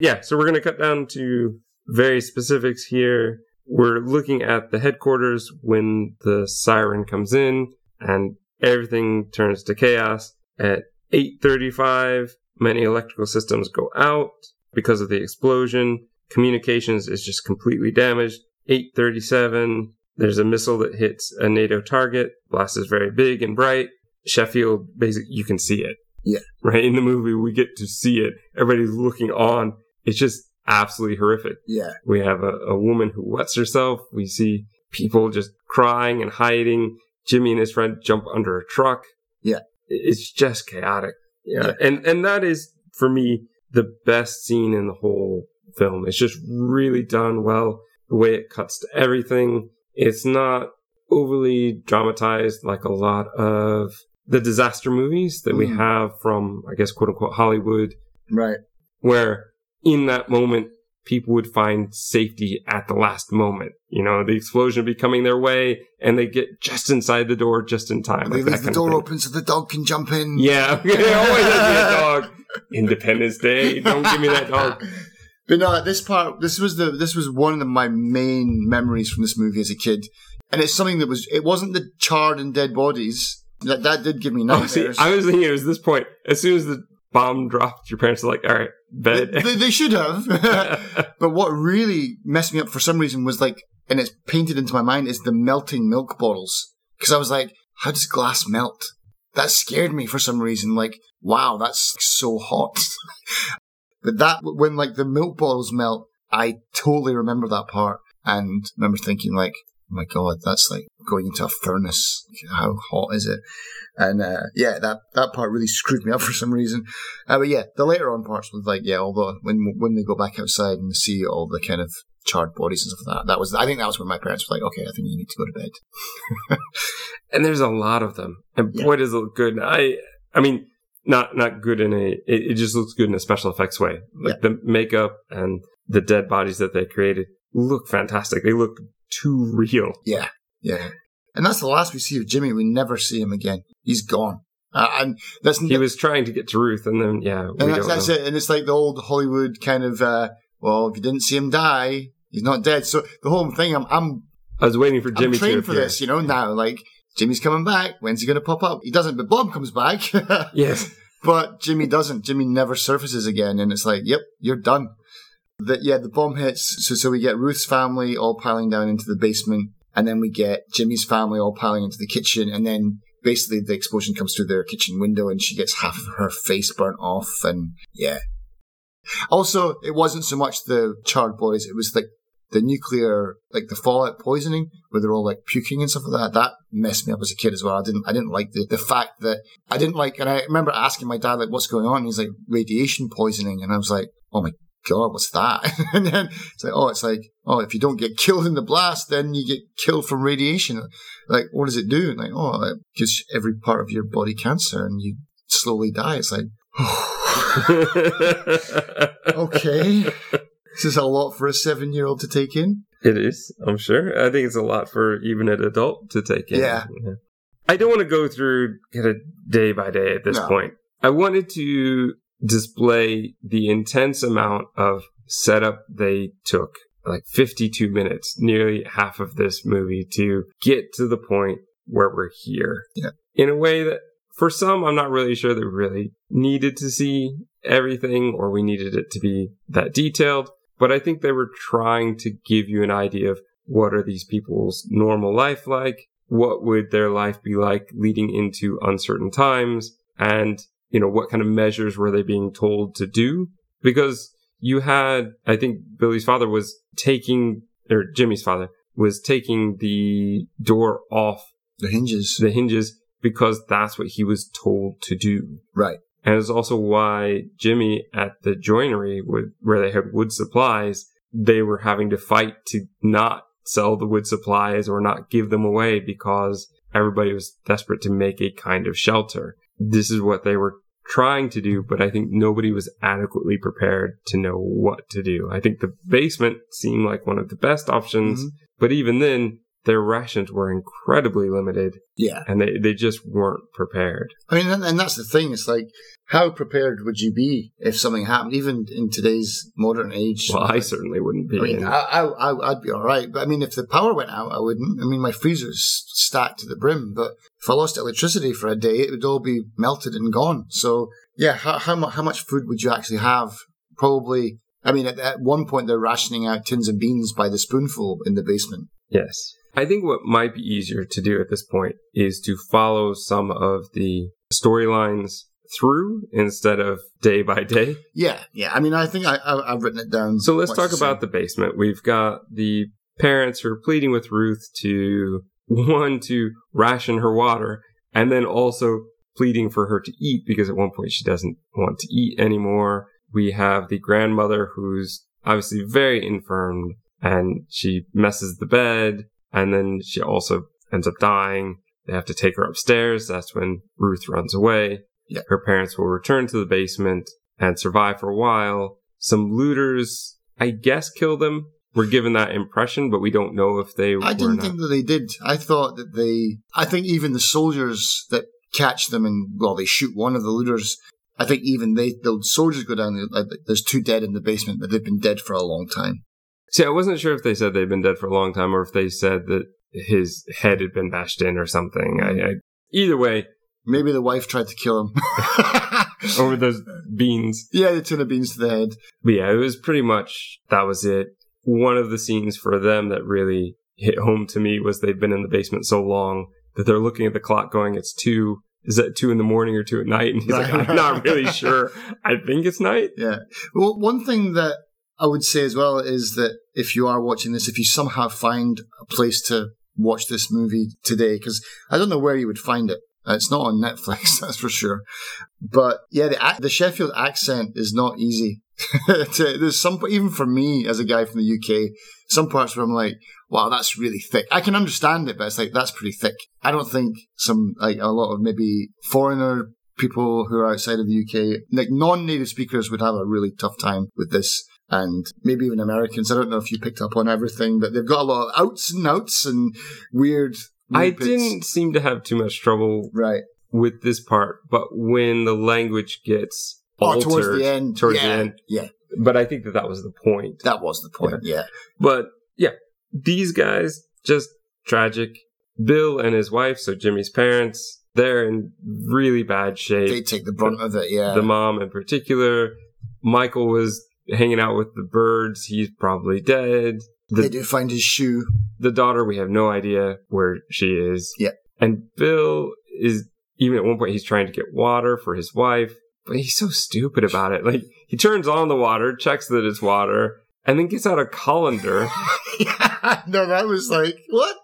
Yeah. So we're going to cut down to very specifics here. We're looking at the headquarters when the siren comes in and everything turns to chaos. At 8:35, many electrical systems go out because of the explosion. Communications is just completely damaged. 8:37, there's a missile that hits a NATO target. Blast is very big and bright. Sheffield, basically, you can see it. Yeah. Right in the movie, we get to see it. Everybody's looking on. It's just absolutely horrific. Yeah, We have a, a woman who wets herself. We see people just crying and hiding. Jimmy and his friend jump under a truck. Yeah. It's just chaotic. Yeah. Yeah. And and that is for me the best scene in the whole film. It's just really done well. The way it cuts to everything. It's not overly dramatized like a lot of the disaster movies that we Mm. have from, I guess, quote unquote, Hollywood, Right. where in that moment, people would find safety at the last moment. You know, the explosion would be coming their way and they get just inside the door just in time. Like leave the door open so the dog can jump in. Yeah, always has dog. Independence Day. Don't give me that dog. But no, this part, this was the, this was one of my main memories from this movie as a kid, and it's something that was, it wasn't the charred and dead bodies that that did give me Oh, see, nightmares. I was thinking it was this point. As soon as the bomb dropped, your parents are like, all right, they, bed. they, they should have. but what really messed me up for some reason was like, and it's painted into my mind, is the melting milk bottles. Because I was like, how does glass melt? That scared me for some reason. Like, wow, that's so hot. but that, when like the milk bottles melt, I totally remember that part and remember thinking like, my god, that's like going into a furnace. How hot is it? And uh, yeah, that that part really screwed me up for some reason. Uh, but yeah, the later on parts was like, yeah, although when when they go back outside and see all the kind of charred bodies and stuff like that, that was I think that was when my parents were like, okay, I think you need to go to bed. and there's a lot of them. And Yeah. boy, does it look good. I, I mean, not not good in a. It, it just looks good in a special effects way. Like the makeup and the dead bodies that they created look fantastic. They look too real. Yeah, yeah. And that's the last we see of Jimmy. We never see him again. He's gone. Uh, and that's He was trying to get to Ruth, and then yeah, we and don't that's, that's it. And it's like the old Hollywood kind of, uh, well, if you didn't see him die, he's not dead. So the whole thing, I'm, I'm, I was waiting for Jimmy I'm to trained for this, you know, now. Like, Jimmy's coming back. When's he going to pop up? He doesn't, but Bob comes back. Yes. but Jimmy doesn't. Jimmy never surfaces again. And it's like, yep, you're done. That yeah, the bomb hits. So, so we get Ruth's family all piling down into the basement. And then we get Jimmy's family all piling into the kitchen. And then basically the explosion comes through their kitchen window and she gets half of her face burnt off. And yeah. Also, it wasn't so much the charred bodies. It was like the nuclear, like the fallout poisoning, where they're all like puking and stuff like that. That messed me up as a kid as well. I didn't, I didn't like the, the fact that I didn't like, and I remember asking my dad, like, what's going on? And he's like, radiation poisoning. And I was like, oh my God, what's that? and then it's like, oh, it's like, oh, if you don't get killed in the blast, then you get killed from radiation. Like, what does it do? And like, oh, it gives every part of your body cancer and you slowly die. It's like, okay. This is a lot for a seven year old to take in. It is, I'm sure. I think it's a lot for even an adult to take in. Yeah. I don't want to go through kind of day by day at this No. point. I wanted to display the intense amount of setup they took, like 52 minutes, nearly half of this movie to get to the point where we're here. Yeah. In a way that for some, I'm not really sure they really needed to see everything or we needed it to be that detailed. But I think they were trying to give you an idea of what are these people's normal life like? What would their life be like leading into uncertain times? And, you know, what kind of measures were they being told to do? Because you had, I think Billy's father was taking, or Jimmy's father was taking the door off The hinges. the hinges because that's what he was told to do. Right. And it's also why Jimmy at the joinery with, where they had wood supplies, they were having to fight to not sell the wood supplies or not give them away because everybody was desperate to make a kind of shelter. This is what they were trying to do, but I think nobody was adequately prepared to know what to do. I think the basement seemed like one of the best options, Mhm. but even then, their rations were incredibly limited Yeah. and they, they just weren't prepared. I mean, and that's the thing. It's like, how prepared would you be if something happened, even in today's modern age? Well, I certainly wouldn't be. I mean, I, I, I'd be all right. But I mean, if the power went out, I wouldn't. I mean, my freezer's stacked to the brim. But if I lost electricity for a day, it would all be melted and gone. So, yeah, how, how, mu- how much food would you actually have? Probably, I mean, at, at one point, they're rationing out tins of beans by the spoonful in the basement. Yes. I think what might be easier to do at this point is to follow some of the storylines through instead of day by day. Yeah, yeah. I mean, I think I, I, I've written it down. So let's talk about the basement. We've got the parents who are pleading with Ruth to one to ration her water and then also pleading for her to eat because at one point she doesn't want to eat anymore. We have the grandmother who's obviously very infirm and she messes the bed and then she also ends up dying. They have to take her upstairs. That's when Ruth runs away. Yeah. Her parents will return to the basement and survive for a while. Some looters, I guess, kill them. We're given that impression, but we don't know if they I didn't not. think that they did. I thought that they. I think even the soldiers that catch them and well, they shoot one of the looters. I think even they, the soldiers go down. Like, there's two dead in the basement, but they've been dead for a long time. See, I wasn't sure if they said they'd been dead for a long time or if they said that his head had been bashed in or something. I, I, either way, Maybe the wife tried to kill him. over those beans. yeah, the of beans to the head. But yeah, it was pretty much that was it. One of the scenes for them that really hit home to me was they've been in the basement so long that they're looking at the clock going, it's two. Is that two in the morning or two at night? And he's like, I'm not really sure. I think it's night. Yeah. Well, one thing that I would say as well is that if you are watching this, if you somehow find a place to watch this movie today, because I don't know where you would find it. Uh, It's not on Netflix, that's for sure. But yeah, the the Sheffield accent is not easy. to, there's some even for me as a guy from the UK, some parts where I'm like, wow, that's really thick. I can understand it, but it's like that's pretty thick. I don't think some like a lot of maybe foreigner people who are outside of the UK, like non-native speakers, would have a really tough time with this. And maybe even Americans. I don't know if you picked up on everything, but they've got a lot of outs and outs and weird. I didn't seem to have too much trouble Right. with this part, but when the language gets Oh, altered towards the end. towards yeah. the end, Yeah. but I think that that was the point. That was the point. Yeah. But yeah, these guys just tragic. Bill and his wife, so Jimmy's parents, they're in really bad shape. They take the brunt of it. Yeah. the mom in particular. Michael was hanging out with the birds. He's probably dead. They do find his shoe. the daughter, we have no idea where she is. Yeah. And Bill is, even at one point, he's trying to get water for his wife, but he's so stupid about it. Like, he turns on the water, checks that it's water, and then gets out a colander. yeah. No, that was like, what?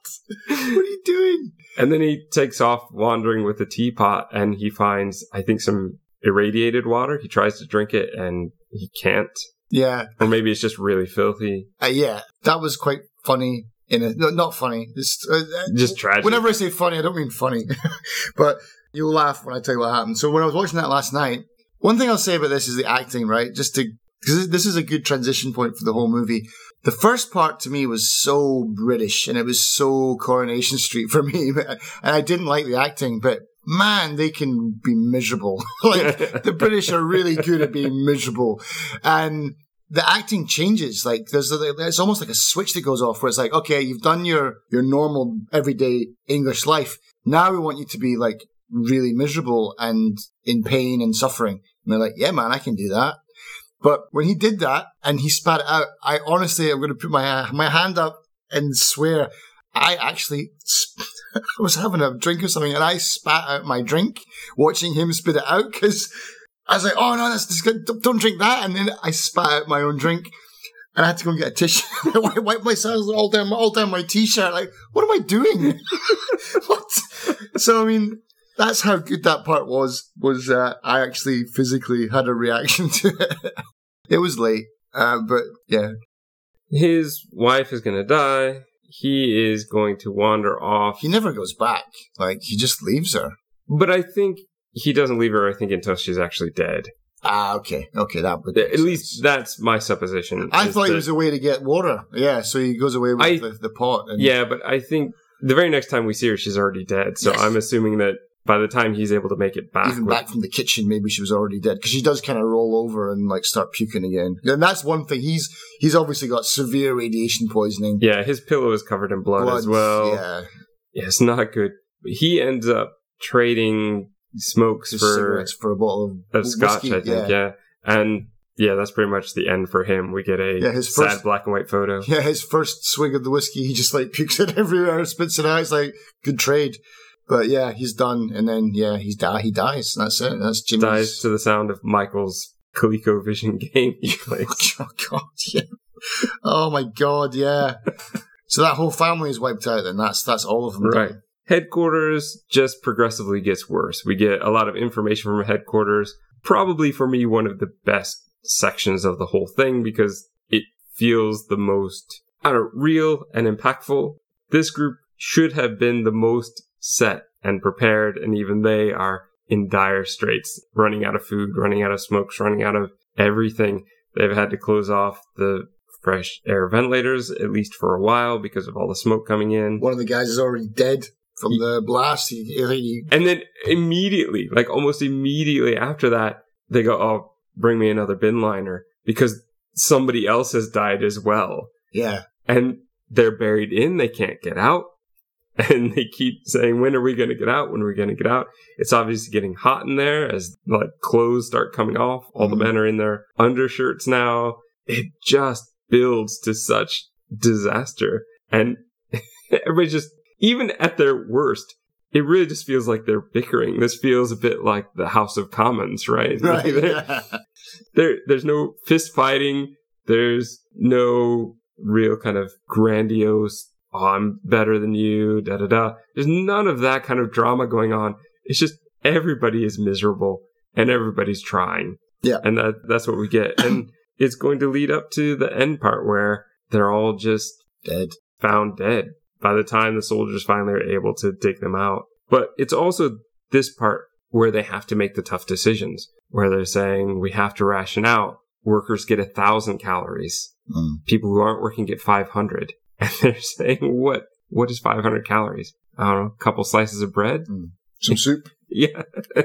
What are you doing? And then he takes off wandering with a teapot and he finds, I think, some irradiated water. He tries to drink it and he can't. Yeah. Or maybe it's just really filthy. Uh, yeah. That was quite funny. In it. No, not funny. It's, uh, uh, Just tragic. Whenever I say funny, I don't mean funny, but you'll laugh when I tell you what happened. So when I was watching that last night, one thing I'll say about this is the acting, right? Just to, because this is a good transition point for the whole movie. The first part to me was so British and it was so Coronation Street for me, and I didn't like the acting, but man, they can be miserable. like the British are really good at being miserable, and the acting changes. Like there's, a, it's almost like a switch that goes off where it's like, okay, you've done your your normal everyday English life. Now we want you to be like really miserable and in pain and suffering. And they're like, yeah, man, I can do that. But when he did that and he spat it out, I honestly, I'm going to put my my hand up and swear, I actually sp- I was having a drink or something and I spat out my drink watching him spit it out because I was like, oh no, that's disgusting. Don't- Don't drink that. And then I spat out my own drink. And I had to go and get a tissue. I wiped myself all down, all down my t-shirt. Like, what am I doing? what? So I mean, that's how good that part was. Was uh, I actually physically had a reaction to it? it was late, uh, but yeah, His wife is going to die. He is going to wander off. he never goes back. Like he just leaves her. But I think he doesn't leave her, I think, until she's actually dead. Ah, okay, okay, that would At least that's my supposition. I thought he that- was way to get water. Yeah, so he goes away with I- the, the pot. And Yeah, but I think the very next time we see her, she's already dead. So Yes. I'm assuming that by the time he's able to make it back, even back from the kitchen, maybe she was already dead because she does kind of roll over and like start puking again. And that's one thing. He's he's obviously got severe radiation poisoning. yeah, his pillow is covered in blood, as well. Yeah, Yeah, it's not good. He ends up trading smokes just for cigarettes for a bottle of, of scotch, whiskey, I think. Yeah. and yeah, that's pretty much the end for him. We get a Yeah, his sad first- black and white photo. Yeah, his first swig of the whiskey, he just like pukes it everywhere, spits it out. It's like good trade. But yeah, he's done, and then yeah, he's die. He dies. And that's it. That's Jimmy's. Dies to the sound of Michael's ColecoVision game he plays. Oh god, yeah. Oh my god, yeah. so that whole family is wiped out. Then that's that's all of them. Right. done. headquarters just progressively gets worse. We get a lot of information from headquarters. Probably for me, one of the best sections of the whole thing because it feels the most, I don't know, real and impactful. This group should have been the most set and prepared, and even they are in dire straits, running out of food, running out of smokes, running out of everything. They've had to close off the fresh air ventilators, at least for a while, because of all the smoke coming in. One of the guys is already dead from the blast. He, he, and then immediately, like almost immediately after that, they go, "Oh, bring me another bin liner," because somebody else has died as well. Yeah, and they're buried in. They can't get out. And they keep saying, when are we going to get out? When are we going to get out? It's obviously getting hot in there as like clothes start coming off. All mm-hmm. the men are in their undershirts now. It just builds to such disaster. And everybody just, even at their worst, it really just feels like they're bickering. This feels a bit like the House of Commons, right? Right. there, there, there's no fist fighting. There's no real kind of grandiose, oh, I'm better than you, da da da. There's none of that kind of drama going on. It's just everybody is miserable and everybody's trying. Yeah. And that that's what we get. And it's going to lead up to the end part where they're all just dead. Found dead by the time the soldiers finally are able to dig them out. But it's also this part where they have to make the tough decisions, where they're saying we have to ration out. Workers get a thousand calories. Mm. People who aren't working get 500. And they're saying, what, what is 500 calories? I don't know, a couple slices of bread? Mm. Some soup? yeah.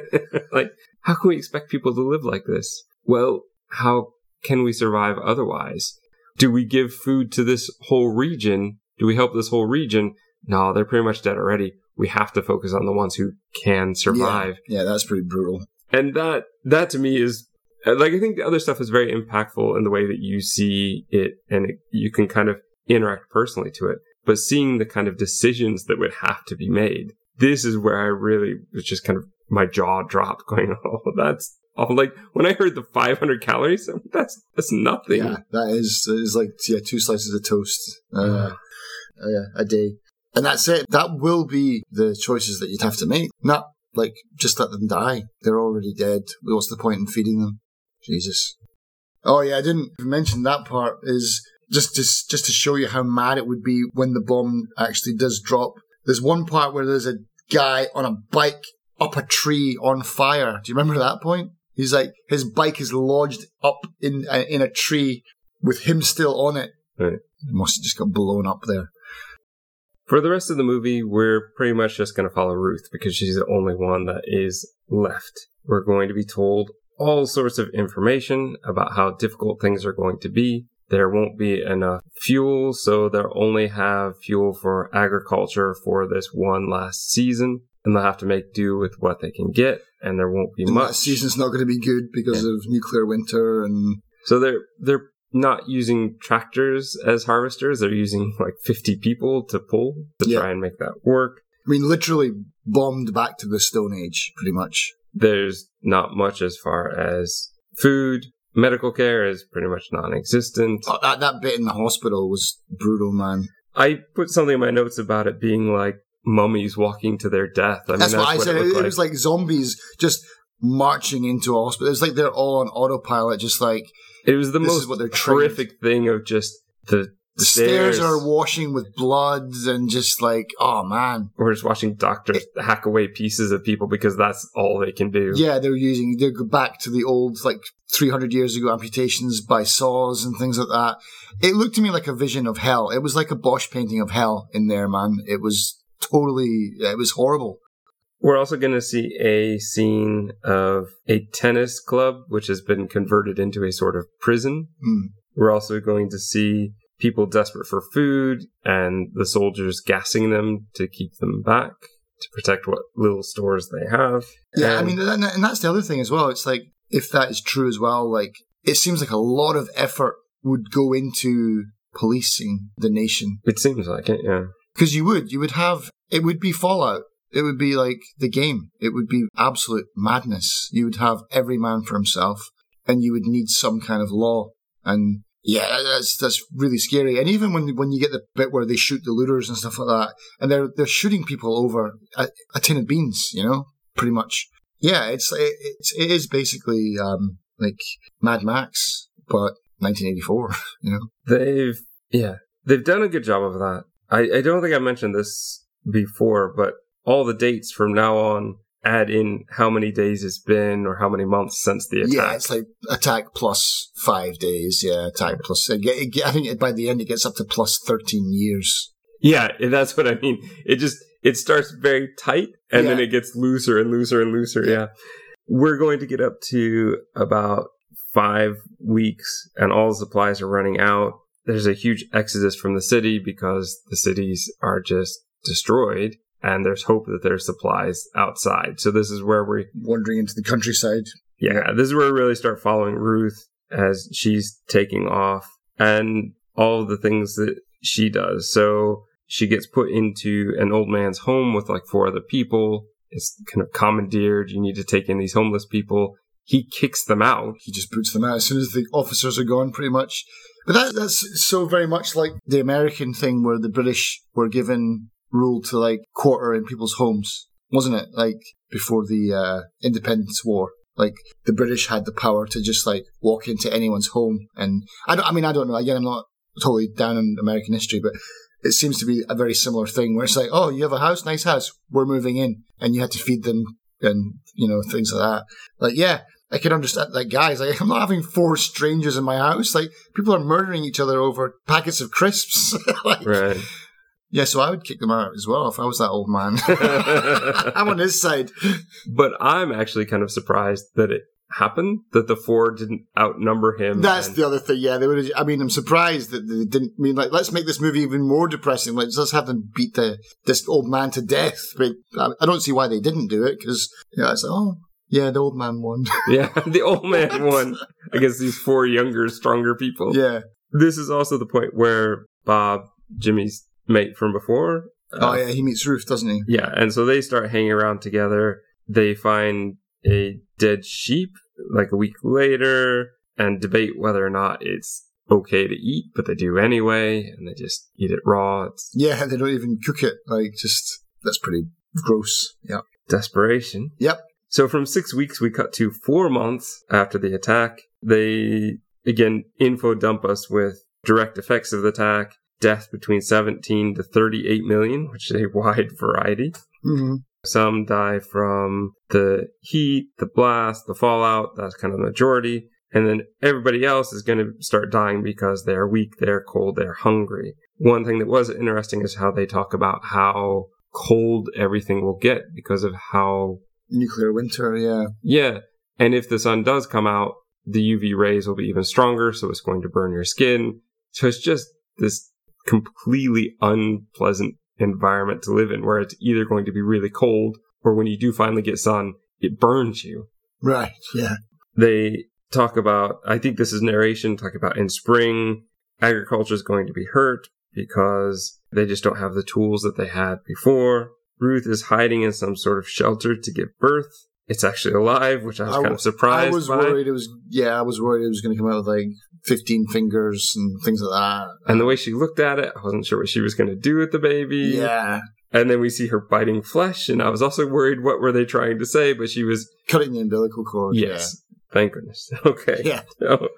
like, how can we expect people to live like this? Well, how can we survive otherwise? Do we give food to this whole region? Do we help this whole region? No, they're pretty much dead already. We have to focus on the ones who can survive. Yeah, yeah that's pretty brutal. And that, that to me is uh, like I think the other stuff is very impactful in the way that you see it and it, you can kind of interact personally to it. But seeing the kind of decisions that would have to be made, this is where I really was just kind of my jaw dropped going, oh, that's awful. Like when I heard the 500 calories, that's, that's nothing. Yeah, that is, is like, yeah, two slices of toast, uh, uh, a day. And that's it. That will be the choices that you'd have to make. Not like just let them die. They're already dead. What's the point in feeding them? Jesus. Oh yeah, I didn't mention that part. Is just just just to show you how mad it would be when the bomb actually does drop. There's one part where there's a guy on a bike up a tree on fire. Do you remember that point? He's like his bike is lodged up in uh, in a tree with him still on it. Right. It must have just got blown up there. For the rest of the movie, we're pretty much just going to follow Ruth because she's the only one that is left. We're going to be told all sorts of information about how difficult things are going to be. There won't be enough fuel, so they'll only have fuel for agriculture for this one last season, and they'll have to make do with what they can get, and there won't be and much. That season's not going to be good because yeah. of nuclear winter and. So they're they're not using tractors as harvesters. They're using like 50 people to pull to yeah. try and make that work. I mean, literally bombed back to the Stone Age, pretty much there's not much as far as food. Medical care is pretty much non-existent. Oh, that, that bit in the hospital was brutal, man. I put something in my notes about it being like mummies walking to their death. I mean, that's, that's what I said. It, it, like. was like zombies just marching into a hospital. It was like they're all on autopilot, just like it was the most what they're horrific thing of just the the stairs. stairs. are washing with blood and just like, oh man. We're just watching doctors it, hack away pieces of people because that's all they can do. Yeah, they're using, they go back to the old, like 300 years ago amputations by saws and things like that. It looked to me like a vision of hell. It was like a Bosch painting of hell in there, man. It was totally, it was horrible. We're also going to see a scene of a tennis club, which has been converted into a sort of prison. Mm. We're also going to see people desperate for food and the soldiers gassing them to keep them back to protect what little stores they have. Yeah, and I mean, and that's the other thing as well. It's like, if that is true as well, like, it seems like a lot of effort would go into policing the nation. It seems like it, yeah. Because you would, you would have, it would be Fallout. It would be like the game. It would be absolute madness. You would have every man for himself and you would need some kind of law. And yeah, that's that's really scary. And even when when you get the bit where they shoot the looters and stuff like that, and they're they're shooting people over a, a tin of beans, you know, pretty much. Yeah, it's it, it's it is basically um, like Mad Max, but 1984. You know, they've yeah they've done a good job of that. I I don't think I mentioned this before, but all the dates from now on add in how many days it's been or how many months since the attack. Yeah, it's like attack plus five days. Yeah, attack plus. I think by the end it gets up to plus thirteen years. Yeah, that's what I mean. It just it starts very tight and yeah. then it gets looser and looser and looser. Yeah. We're going to get up to about five weeks and all the supplies are running out. There's a huge exodus from the city because the cities are just destroyed and there's hope that there's supplies outside. So this is where we're wandering into the countryside. Yeah, this is where we really start following Ruth as she's taking off and all the things that she does. So she gets put into an old man's home with like four other people. It's kind of commandeered. You need to take in these homeless people. He kicks them out. He just boots them out as soon as the officers are gone, pretty much. But that, that's so very much like the American thing where the British were given rule to like quarter in people's homes, wasn't it? Like before the uh, Independence War. Like the British had the power to just like walk into anyone's home, and I don't. I mean, I don't know. Again, I'm not totally down in American history, but it seems to be a very similar thing where it's like, oh, you have a house, nice house, we're moving in, and you had to feed them and you know things like that. Like, yeah, I can understand. Like, guys, like, I'm not having four strangers in my house. Like, people are murdering each other over packets of crisps. like, right. Yeah, so I would kick them out as well if I was that old man. I'm on his side. But I'm actually kind of surprised that it happened, that the four didn't outnumber him. That's and... the other thing. Yeah, they would. I mean, I'm surprised that they didn't. I mean, like, let's make this movie even more depressing. Let's just have them beat the this old man to death. But I don't see why they didn't do it because you know, it's like, oh, yeah, the old man won. yeah, the old man won against these four younger, stronger people. Yeah. This is also the point where Bob, Jimmy's mate from before. Uh, oh yeah, he meets Ruth, doesn't he? Yeah, and so they start hanging around together. They find a dead sheep like a week later and debate whether or not it's okay to eat, but they do anyway, and they just eat it raw. It's yeah, they don't even cook it. Like, just that's pretty gross. Yeah, desperation. Yep. So from six weeks, we cut to four months after the attack. They again info dump us with direct effects of the attack death between 17 to 38 million, which is a wide variety. Mm-hmm. Some die from the heat, the blast, the fallout. That's kind of the majority. And then everybody else is going to start dying because they're weak, they're cold, they're hungry. One thing that was interesting is how they talk about how cold everything will get because of how nuclear winter, yeah. Yeah. And if the sun does come out, the UV rays will be even stronger, so it's going to burn your skin. So it's just this completely unpleasant environment to live in where it's either going to be really cold or when you do finally get sun, it burns you. Right. Yeah. They talk about, I think this is narration, talk about in spring, agriculture is going to be hurt because they just don't have the tools that they had before. Ruth is hiding in some sort of shelter to give birth. It's actually alive, which I was I, kind of surprised. I was by. worried it was, yeah, I was worried it was going to come out with like 15 fingers and things like that. And the way she looked at it, I wasn't sure what she was going to do with the baby. Yeah. And then we see her biting flesh, and I was also worried what were they trying to say, but she was cutting the umbilical cord. Yes. Yeah. Thank goodness. Okay. Yeah. So,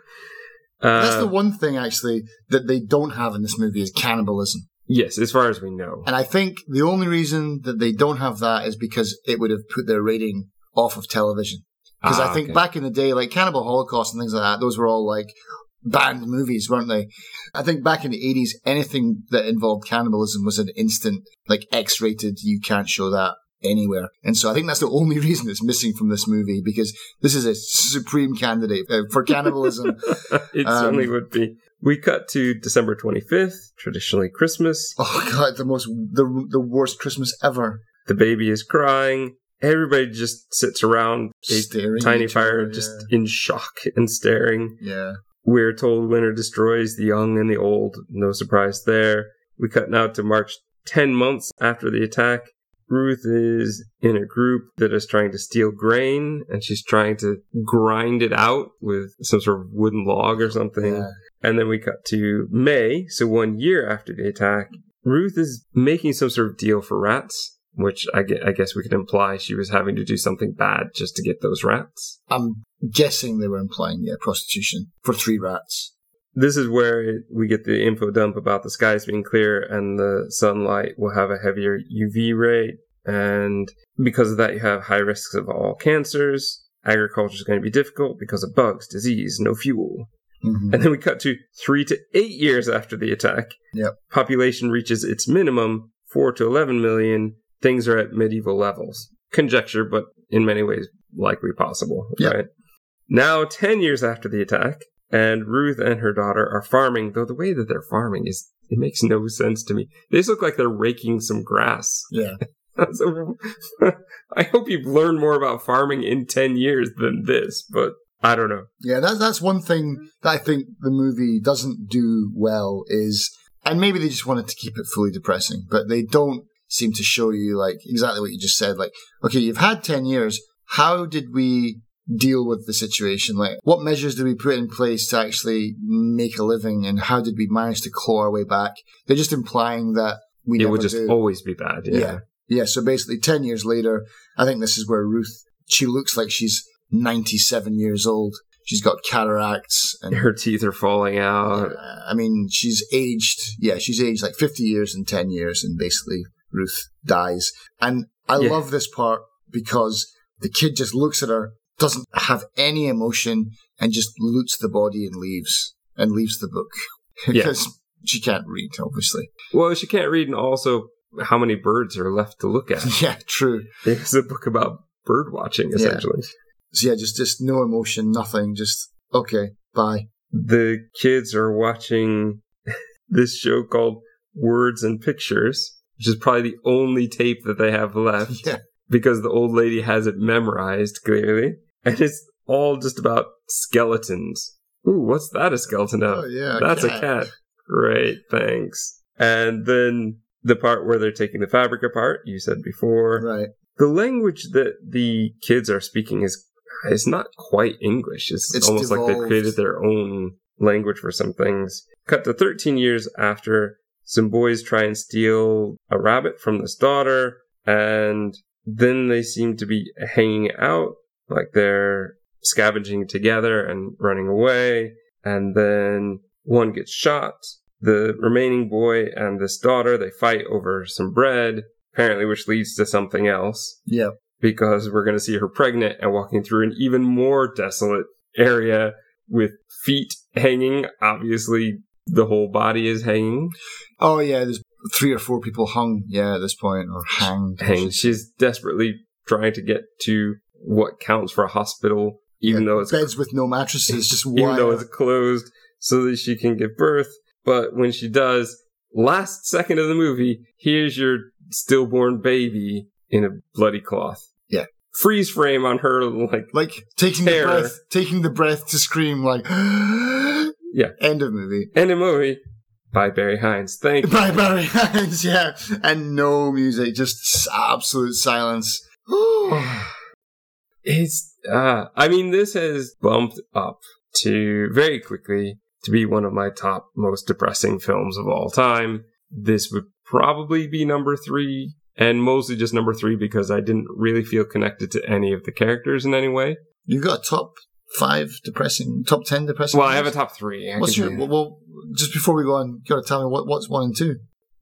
uh, That's the one thing actually that they don't have in this movie is cannibalism. Yes, as far as we know. And I think the only reason that they don't have that is because it would have put their rating off of television. Because ah, I think okay. back in the day, like Cannibal Holocaust and things like that, those were all like banned movies, weren't they? I think back in the 80s, anything that involved cannibalism was an instant, like X rated, you can't show that anywhere. And so I think that's the only reason it's missing from this movie because this is a supreme candidate uh, for cannibalism. it um, certainly would be. We cut to December 25th, traditionally Christmas. Oh god, the most the the worst Christmas ever. The baby is crying. Everybody just sits around staring a tiny fire, other, just yeah. in shock and staring. Yeah. We're told winter destroys the young and the old. No surprise there. We cut now to March 10 months after the attack. Ruth is in a group that is trying to steal grain and she's trying to grind it out with some sort of wooden log or something. Yeah. And then we cut to May, so one year after the attack. Ruth is making some sort of deal for rats which I, I guess we could imply she was having to do something bad just to get those rats. I'm guessing they were implying, yeah, prostitution for three rats. This is where we get the info dump about the skies being clear and the sunlight will have a heavier UV rate. And because of that, you have high risks of all cancers. Agriculture is going to be difficult because of bugs, disease, no fuel. Mhm. And then we cut to three to eight years after the attack. Yep. Population reaches its minimum, four to 11 million. Things are at medieval levels. Conjecture, but in many ways likely possible. Yep. Right? Now, 10 years after the attack, and Ruth and her daughter are farming, though the way that they're farming is, it makes no sense to me. They just look like they're raking some grass. Yeah. So, I hope you've learned more about farming in 10 years than this, but I don't know. Yeah, that's that's one thing that I think the movie doesn't do well is, and maybe they just wanted to keep it fully depressing, but they don't seem to show you like exactly what you just said. Like, okay, you've had ten years. How did we deal with the situation? Like, what measures did we put in place to actually make a living, and how did we manage to claw our way back? They're just implying that we it would just do. always be bad. Yeah. Yeah. Yeah, so basically 10 years later, I think this is where Ruth, she looks like she's 97 years old. She's got cataracts and Her teeth are falling out. uh, I mean, she's aged, yeah, she's aged like 50 years and 10 years and basically Ruth dies. And I Yeah. love this part because the kid just looks at her, doesn't have any emotion and just loots the body and leaves and leaves the book because she can't read, obviously. Well, she can't read, and also how many birds are left to look at. Yeah, true. it's a book about bird watching, Yeah. essentially. So yeah, just just no emotion, nothing. Just okay, bye. The kids are watching this show called Words and Pictures, which is probably the only tape that they have left Yeah, because the old lady has it memorized clearly. And it's all just about skeletons. Ooh, what's that a skeleton of? oh yeah, That's a cat. Great, thanks. And then the part where they're taking the fabric apart, you said before. Right. The language that the kids are speaking is is not quite English. It's, It's almost like they devolved. created their own language for some things. Cut to 13 years after some boys try and steal a rabbit from this daughter, and then they seem to be hanging out, like they're scavenging together and running away, and then one gets shot. The remaining boy and this daughter, they fight over some bread, apparently which leads to something else Yeah. because we're going to see her pregnant and walking through an even more desolate area with feet hanging. Obviously, the whole body is hanging. Oh yeah, there's three or four people hung. Yeah, at this point or hanged. Hanged. She's desperately trying to get to what counts for a hospital, even Yeah, though it's beds with no mattresses, just even though it's closed, so that she can give birth. But when she does, last second of the movie, here's your stillborn baby in a bloody cloth. Yeah. Freeze frame on her, like like taking Terror. the breath, taking the breath to scream. Like ah! Yeah. End of movie. end of movie by Barry Hines. Thank you. By Barry Hines, yeah, and no music, just absolute silence. It's, uh, I mean, this has bumped up to very quickly to be one of my top most depressing films of all time. This would probably be number three, and mostly just number three because I didn't really feel connected to any of the characters in any way. You've got a top five depressing, top ten depressing. Well, I have a top three. I What's your well? Just before we go on, you got to tell me what what's one and two.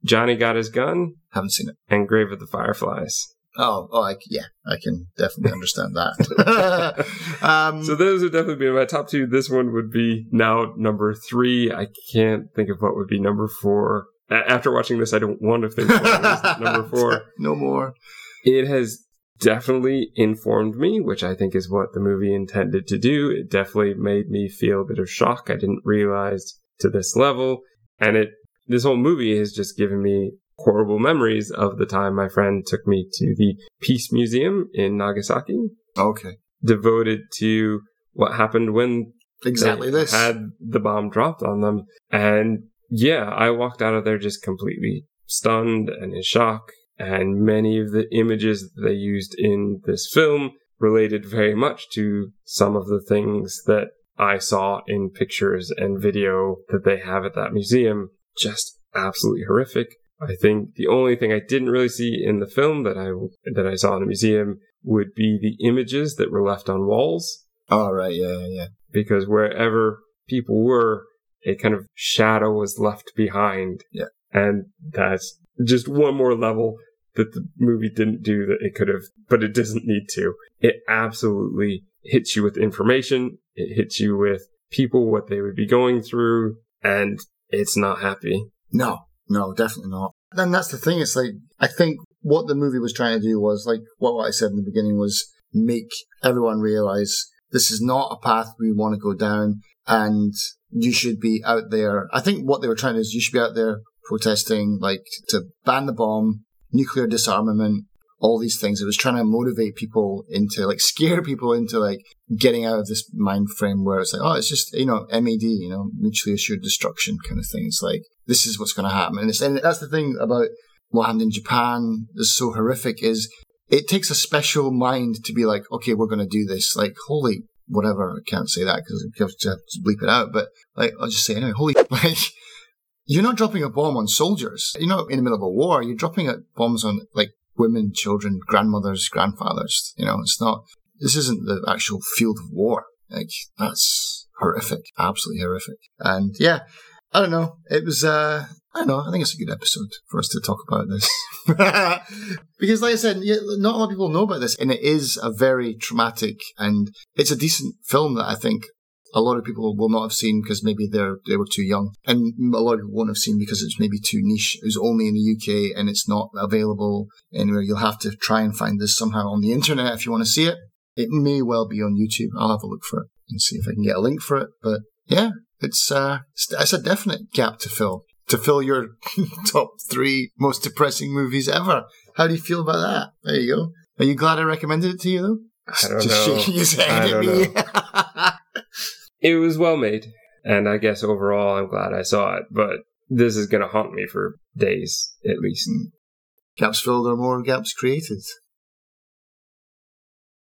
Johnny got his gun Haven't seen it. and Grave of the Fireflies. Oh, oh, I, yeah, I can definitely understand that. um, So those would definitely be my top two. This one would be now number three. I can't think of what would be number four. After watching this, I don't want to think what is number four. no more. It has definitely informed me, which I think is what the movie intended to do. It definitely made me feel a bit of shock. I didn't realize to this level. And it, this whole movie has just given me horrible memories of the time my friend took me to the Peace Museum in Nagasaki, Okay, devoted to what happened when exactly they this. had the bomb dropped on them. And yeah, I walked out of there just completely stunned and in shock. And many of the images that they used in this film related very much to some of the things that I saw in pictures and video that they have at that museum. Just absolutely horrific. I think the only thing I didn't really see in the film that I that I saw in the museum would be the images that were left on walls oh right, yeah, yeah, yeah. because wherever people were, a kind of shadow was left behind. Yeah. And that's just one more level that the movie didn't do that it could have, but it doesn't need to. It absolutely hits you with information. It hits you with people, what they would be going through, and it's not happy. No, no, definitely not. And that's the thing. It's like, I think what the movie was trying to do was like what I said in the beginning was make everyone realize this is not a path we want to go down and you should be out there. I think what they were trying to do is you should be out there protesting, like to ban the bomb, nuclear disarmament, all these things. It was trying to motivate people into like scare people into like getting out of this mind frame where it's like, oh, it's just, you know, MAD, you know, mutually assured destruction kind of thing. It's like, this is what's going to happen. And, it's, and that's the thing about what happened in Japan is so horrific is it takes a special mind to be like, okay, we're going to do this. Like, holy, whatever. I can't say that because I have to bleep it out. But like, I'll just say anyway, holy, like, you're not dropping a bomb on soldiers. You're not in the middle of a war. You're dropping bombs on like women, children, grandmothers, grandfathers. You know, it's not, this isn't the actual field of war. Like, that's horrific. Absolutely horrific. And yeah, I don't know. It was, uh, I don't know. I think it's a good episode for us to talk about this. because, like I said, not a lot of people know about this, and it is a very traumatic and it's a decent film that I think a lot of people will not have seen because maybe they're they were too young, and a lot of people won't have seen because it's maybe too niche. It was only in the UK and it's not available anywhere. You'll have to try and find this somehow on the internet if you want to see it. It may well be on YouTube. I'll have a look for it and see if I can get a link for it. But yeah, it's uh, it's a definite gap to fill to fill your top three most depressing movies ever. How do you feel about that? There you go. Are you glad I recommended it to you though? I don't Just know. shaking his head I at me. It was well made, and I guess overall I'm glad I saw it, but this is going to haunt me for days at least. gaps filled or more gaps created.